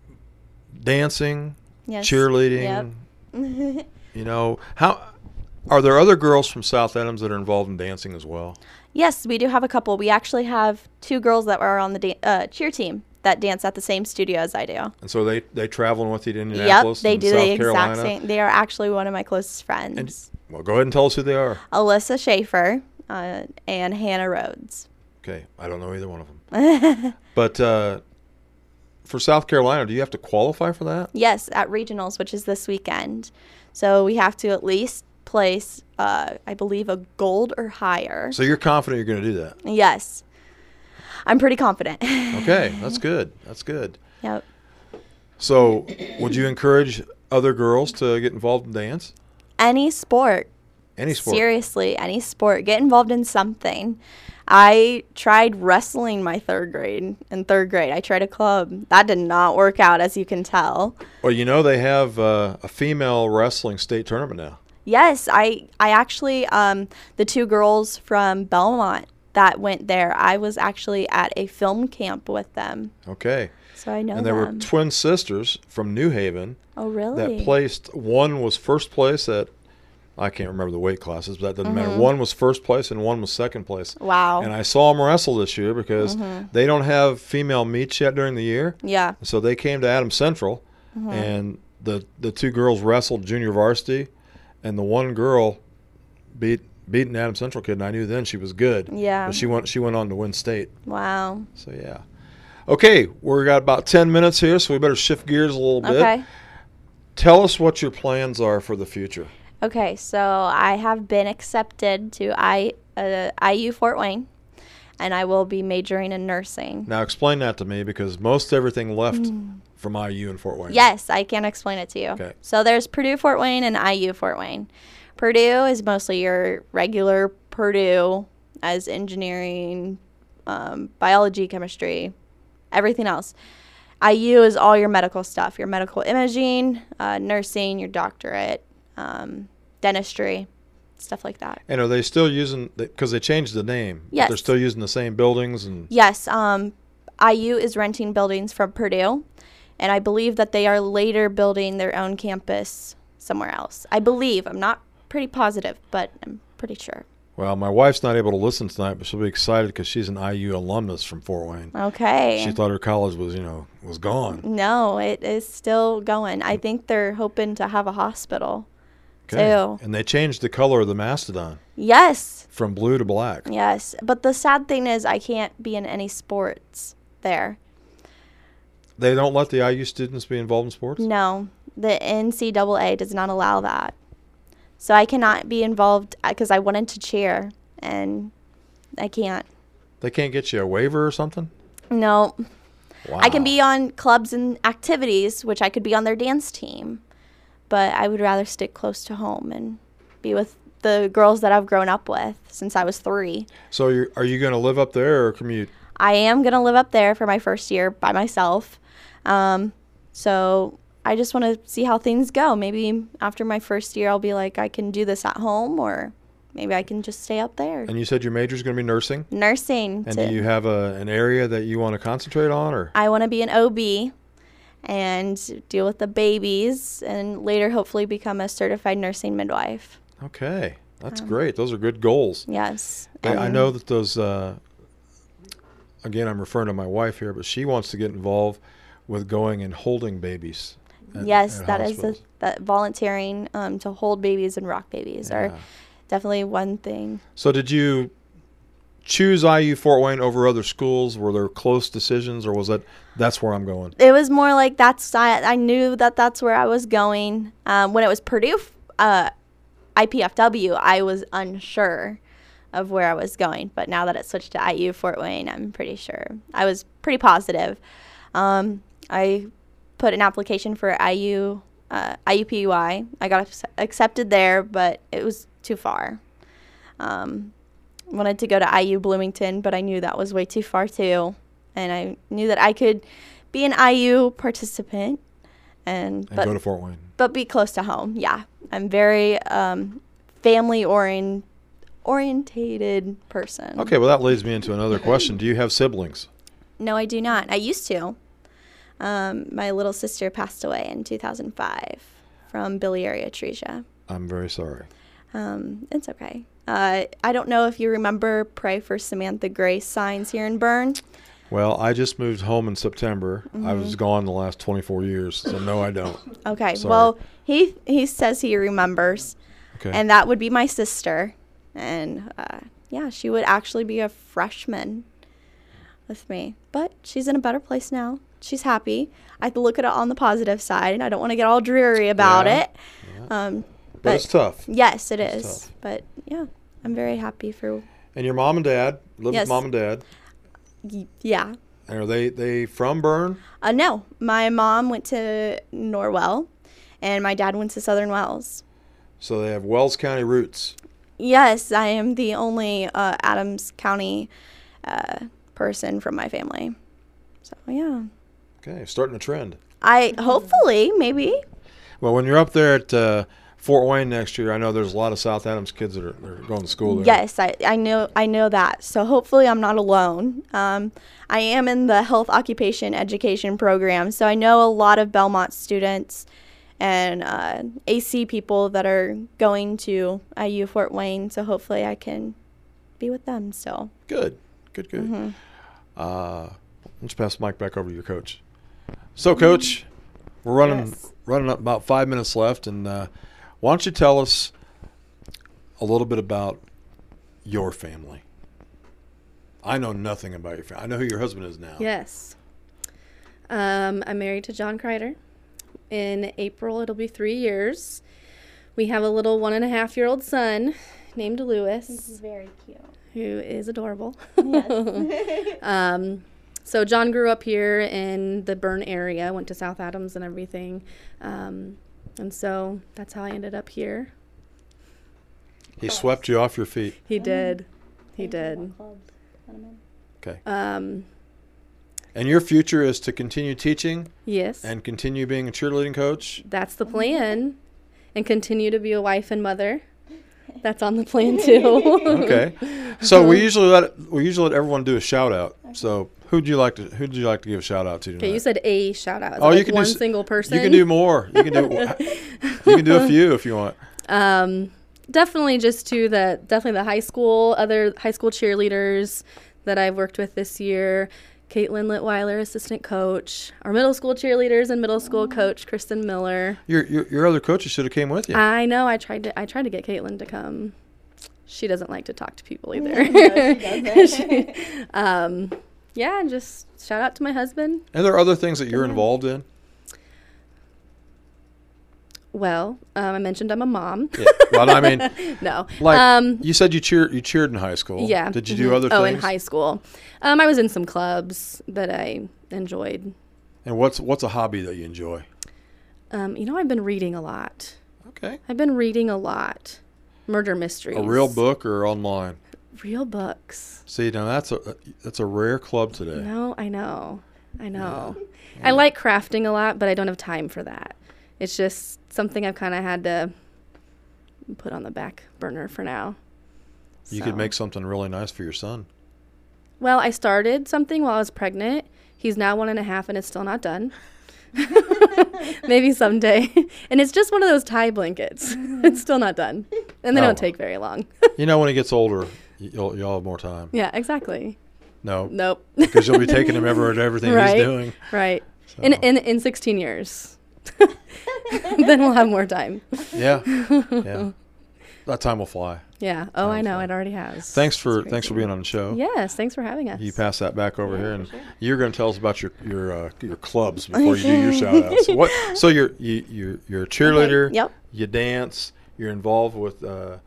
dancing, Yes. cheerleading. Yep. You know how are there other girls from South Adams that are involved in dancing as well? yes, we do have a couple. We actually have two girls that are on the da- uh, cheer team that dance at the same studio as I do. And so they they traveling with you to Yep, Indianapolis. they and do South the Carolina. exact same. They are actually one of my closest friends. Well, go ahead and tell us who they are. Alyssa Schaefer uh, and Hannah Rhodes. Okay, I don't know either one of them. But uh, for South Carolina, do you have to qualify for that? Yes, at regionals, which is this weekend. So we have to at least place, uh, I believe, a gold or higher. So you're confident you're going to do that? Yes, I'm pretty confident. Okay, that's good. That's good. Yep. So, would you encourage other girls to get involved in dance? Any sport. Any sport? Seriously, any sport. Get involved in something. I tried wrestling my third grade. In third grade, I tried a club. That did not work out, as you can tell. Well, you know they have uh, a female wrestling state tournament now. Yes, I I actually um the two girls from Bellmont that went there. I was actually at a film camp with them. Okay. So I know and there them. were twin sisters from New Haven Oh, really? that placed. One was first place at, I can't remember the weight classes, but that doesn't matter. Mhm. One was first place and one was second place. Wow. And I saw them wrestle this year because Mhm. they don't have female meets yet during the year. Yeah. So they came to Adam Central, Mhm. and the the two girls wrestled junior varsity, and the one girl beat beat an Adams Central kid, and I knew then she was good. Yeah. But she went she went on to win state. Wow. So yeah. Okay, we've got about ten minutes here, so we better shift gears a little bit. Okay. Tell us what your plans are for the future. Okay, so I have been accepted to I uh, IU Fort Wayne, and I will be majoring in nursing. Now explain that to me because most everything left Mm. from IU and Fort Wayne. Yes, I can explain it to you. Okay. So there's Purdue Fort Wayne and IU Fort Wayne. Purdue is mostly your regular Purdue as engineering, um, biology, chemistry, everything else. IU is all your medical stuff, your medical imaging, uh, nursing, your doctorate, um, dentistry, stuff like that. And are they still using because they changed the name? Yes. They're still using the same buildings and Yes, um, IU is renting buildings from Purdue, and I believe that they are later building their own campus somewhere else. I believe. I'm not pretty positive, but I'm pretty sure. Well, my wife's not able to listen tonight, but she'll be excited because she's an IU alumnus from Fort Wayne. Okay. She thought her college was, you know, was gone. No, it is still going. I think they're hoping to have a hospital Okay. too. And they changed the color of the mastodon Yes, from blue to black. yes. But the sad thing is, I can't be in any sports there. They don't let the IU students be involved in sports. No, the NCAA does not allow that. So I cannot be involved uh, because I wanted to cheer and I can't. They can't get you a waiver or something. No. Wow. I can be on clubs and activities, which I could be on their dance team, but I would rather stick close to home and be with the girls that I've grown up with since I was three. So, you're, are you going to live up there or commute? I am going to live up there for my first year by myself. Um, so I just want to see how things go. Maybe after my first year, I'll be like, I can do this at home, or maybe I can just stay up there. And you said your major is going to be nursing. Nursing. And do you have a, an area that you want to concentrate on, or I want to be an OB and deal with the babies, and later hopefully become a certified nursing midwife. okay, that's Um, great. Those are good goals. Yes. I, I know that those. Uh, again, I'm referring to my wife here, but she wants to get involved with going and holding babies. at- yes, at that is hospitals. a, that volunteering um, to hold babies and rock babies are definitely one thing. So, did you choose IU Fort Wayne over other schools? Were there close decisions, or was it that's where I'm going? it was more like that's I, I knew that that's where I was going. Um, when it was Purdue uh, IPFW, I was unsure of where I was going, but now that it switched to IU Fort Wayne, I'm pretty sure. I was pretty positive. Um, I put an application for IU uh, IUPUI. I got ac- accepted there, but it was too far. Um, wanted to go to IU Bloomington, but I knew that was way too far too. And I knew that I could be an IU participant and, And but, go to Fort Wayne. but be close to home. Yeah, I'm very um, family orient orientated person. Okay, well that leads me into another question. Do you have siblings? No, I do not. I used to. Um, my little sister passed away in 2005 from biliary atresia. I'm very sorry. Um, it's okay. Uh, I don't know if you remember Pray for Samantha Grace signs here in Berne. Well, I just moved home in September. I Mhm. was gone the last 24 years, so no, I don't. Okay. Sorry. Well, he he says he remembers, Okay. and that would be my sister, and uh, yeah, she would actually be a freshman with me, but she's in a better place now. She's happy. I look at it on the positive side, and I don't want to get all dreary about Yeah. it. Um, But it's tough. Yes, it It's is. tough. But yeah, I'm very happy for. And your mom and dad live Yes. with mom and dad. y- Yeah. And are they they from Berne? Uh, no, my mom went to Norwell, and my dad went to Southern Wells. So they have Wells County roots. Yes, I am the only uh, Adams County uh, person from my family. So yeah, Okay, starting a trend. I hopefully maybe. Well, when you're up there at uh, Fort Wayne next year, I know there's a lot of South Adams kids that are, that are going to school there. Yes, I, I know I know that. So hopefully I'm not alone. Um, I am in the health occupation education program, so I know a lot of Bellmont students and uh, AC people that are going to IU Fort Wayne. So hopefully I can be with them still. Good, good, good. Mhm. Uh, let's pass the mic back over to your coach. So, coach, we're running running up about five minutes left, and uh, why don't you tell us a little bit about your family? I know nothing about your family. I know who your husband is now. Yes. Um, I'm married to John Kreider. In April, it'll be three years. We have a little one and a half year old son named Lewis. He's very cute. Who is adorable. Yes. um, so John grew up here in the Berne area, went to South Adams and everything. Um, and so that's how I ended up here. He swept you off your feet. He did. He did. Okay. Um, And your future is to continue teaching. Yes. And continue being a cheerleading coach. that's the plan. And continue to be a wife and mother. That's on the plan too. okay. So we usually let we usually let everyone do a shout out. So who'd you like to who'd you like to give a shout out to tonight? Okay, you said a shout out. Is oh, it you like can one do s- single person. You can do more. You can do you can do a few if you want. Um, definitely just to the definitely the high school other high school cheerleaders that I've worked with this year. Caitlin Litweiler, assistant coach. Our middle school cheerleaders and middle school coach Kristen Miller. Your your, your other coaches should have came with you. I know. I tried to. I tried to get Caitlin to come. She doesn't like to talk to people either. No, she doesn't. She- um, yeah, and just shout out to my husband. And there are other things that you're involved in? Well, um, I mentioned I'm a mom. Yeah. Well, I mean, no. Like um, you said, you cheered. You cheered in high school. yeah. Did you do mhm. other Oh, things? in high school, um, I was in some clubs that I enjoyed. And what's what's a hobby that you enjoy? Um, you know, I've been reading a lot. Okay. I've been reading a lot. Murder mysteries. A real book or online? Real books. See, now that's a that's a rare club today. No, I know. I know. I like crafting a lot, but I don't have time for that. It's just something I've kind of had to put on the back burner for now. You could make something really nice for your son. Well, I started something while I was pregnant. He's now one and a half, and it's still not done. Maybe someday. and it's just one of those tie blankets. it's still not done, and they Oh. don't take very long. You know, when he gets older, you'll you'll have more time. yeah, exactly. No. Nope. Because you'll be taking him everywhere to everything right, he's doing. Right. In, in in 16 years, then we'll have more time. Yeah. Yeah. That time will fly. Yeah. Oh, I know. It already has. Thanks for thanks for being on the show. Yes. Thanks for having us. You pass that back over here, and you're going to tell us about your your uh, your clubs before you do your shout outs. What? So you're you you're, you're a cheerleader. Yep. You dance. You're involved with uh,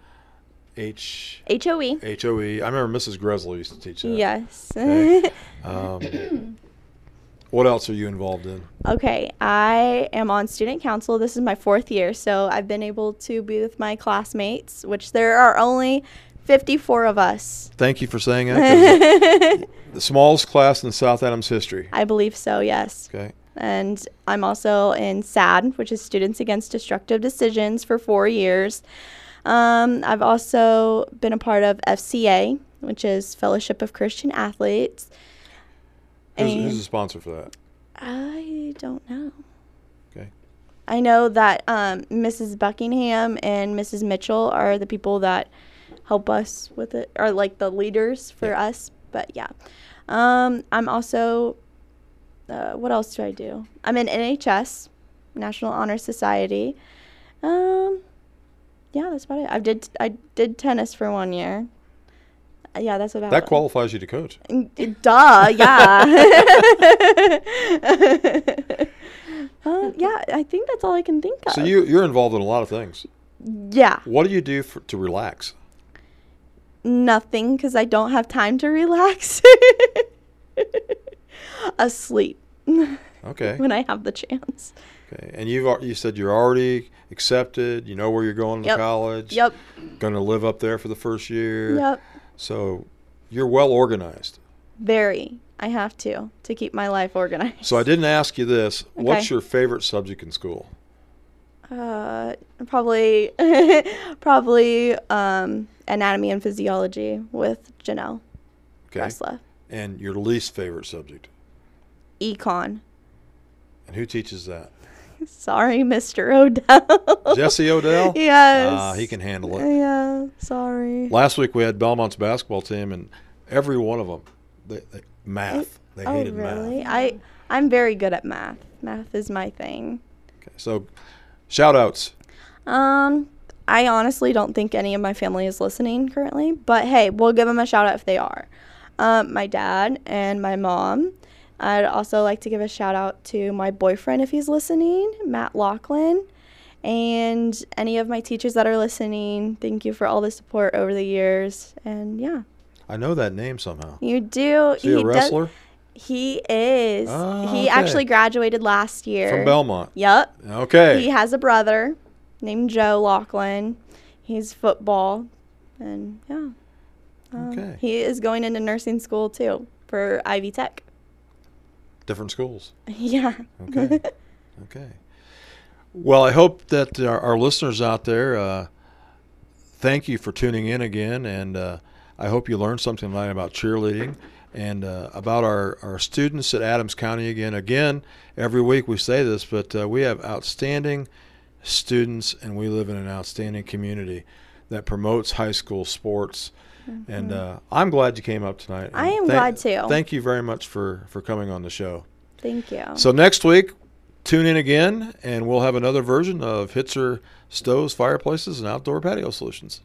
H HOE. HOE. I remember Mrs. Gresley used to teach that. Yes. Okay. um, what else are you involved in? Okay, I am on student council. This is my fourth year, so I've been able to be with my classmates, which there are only 54 of us. Thank you for saying that. the smallest class in South Adams history. I believe so, yes. Okay. And I'm also in SADD, which is Students Against Destructive Decisions, for four years. Um, I've also been a part of FCA, which is Fellowship of Christian Athletes. Who's, And- who's the sponsor for that? I don't know. Okay. I know that um, Mrs. Buckingham and Mrs. Mitchell are the people that help us with it, are like the leaders for us. But yeah, um, I'm also. Uh, what else do I do? I'm in NHS, National Honor Society. Um, yeah, that's about it. I did I did tennis for one year. Uh, yeah, that's about That it. qualifies you to coach. Mm, Duh, yeah. uh, yeah, I think that's all I can think of. So you you're involved in a lot of things. Yeah, What do you do for, to relax? nothing because I don't have time to relax. Asleep. Okay. when I have the chance. Okay. And you've you said you're already accepted. You know where you're going to college. Yep. Going to live up there for the first year. Yep. So you're well organized. Very. I have to to keep my life organized. So I didn't ask you this. What's your favorite subject in school? Uh, probably, probably um, anatomy and physiology with Janelle Okay. Gressler. And your least favorite subject? Econ. And who teaches that? Sorry, Mr. Odell. Jesse Odell? yes. Ah, he can handle it. Yeah. Sorry. Last week we had Bellmont's basketball team, and every one of them, they, they, math. They oh, hated really? math. I I'm very good at math. Math is my thing. Okay, so, shout outs. Um, I honestly don't think any of my family is listening currently, but hey, we'll give them a shout out if they are. Um, my dad and my mom. I'd also like to give a shout out to my boyfriend if he's listening, Matt Lachlan, and any of my teachers that are listening. Thank you for all the support over the years. And yeah, I know that name somehow. you do. Is he a does- wrestler? he is. Ah, he okay. actually graduated last year From Bellmont? Yep. Okay. He has a brother named Joe Lachlan. He's football, and yeah. Um, Okay. He is going into nursing school too for Ivy Tech. Different schools. Yeah. Okay. okay. Well, I hope that our, our listeners out there, uh, thank you for tuning in again, and uh, I hope you learned something tonight about cheerleading and uh, about our, our students at Adams County again. Again, every week we say this, but uh, we have outstanding students, and we live in an outstanding community that promotes high school sports. And uh, I'm glad you came up tonight. I am glad too. Thank you very much for, for coming on the show. Thank you. So next week, tune in again, and we'll have another version of Hitzer Stoves, Fireplaces, and Outdoor Patio Solutions.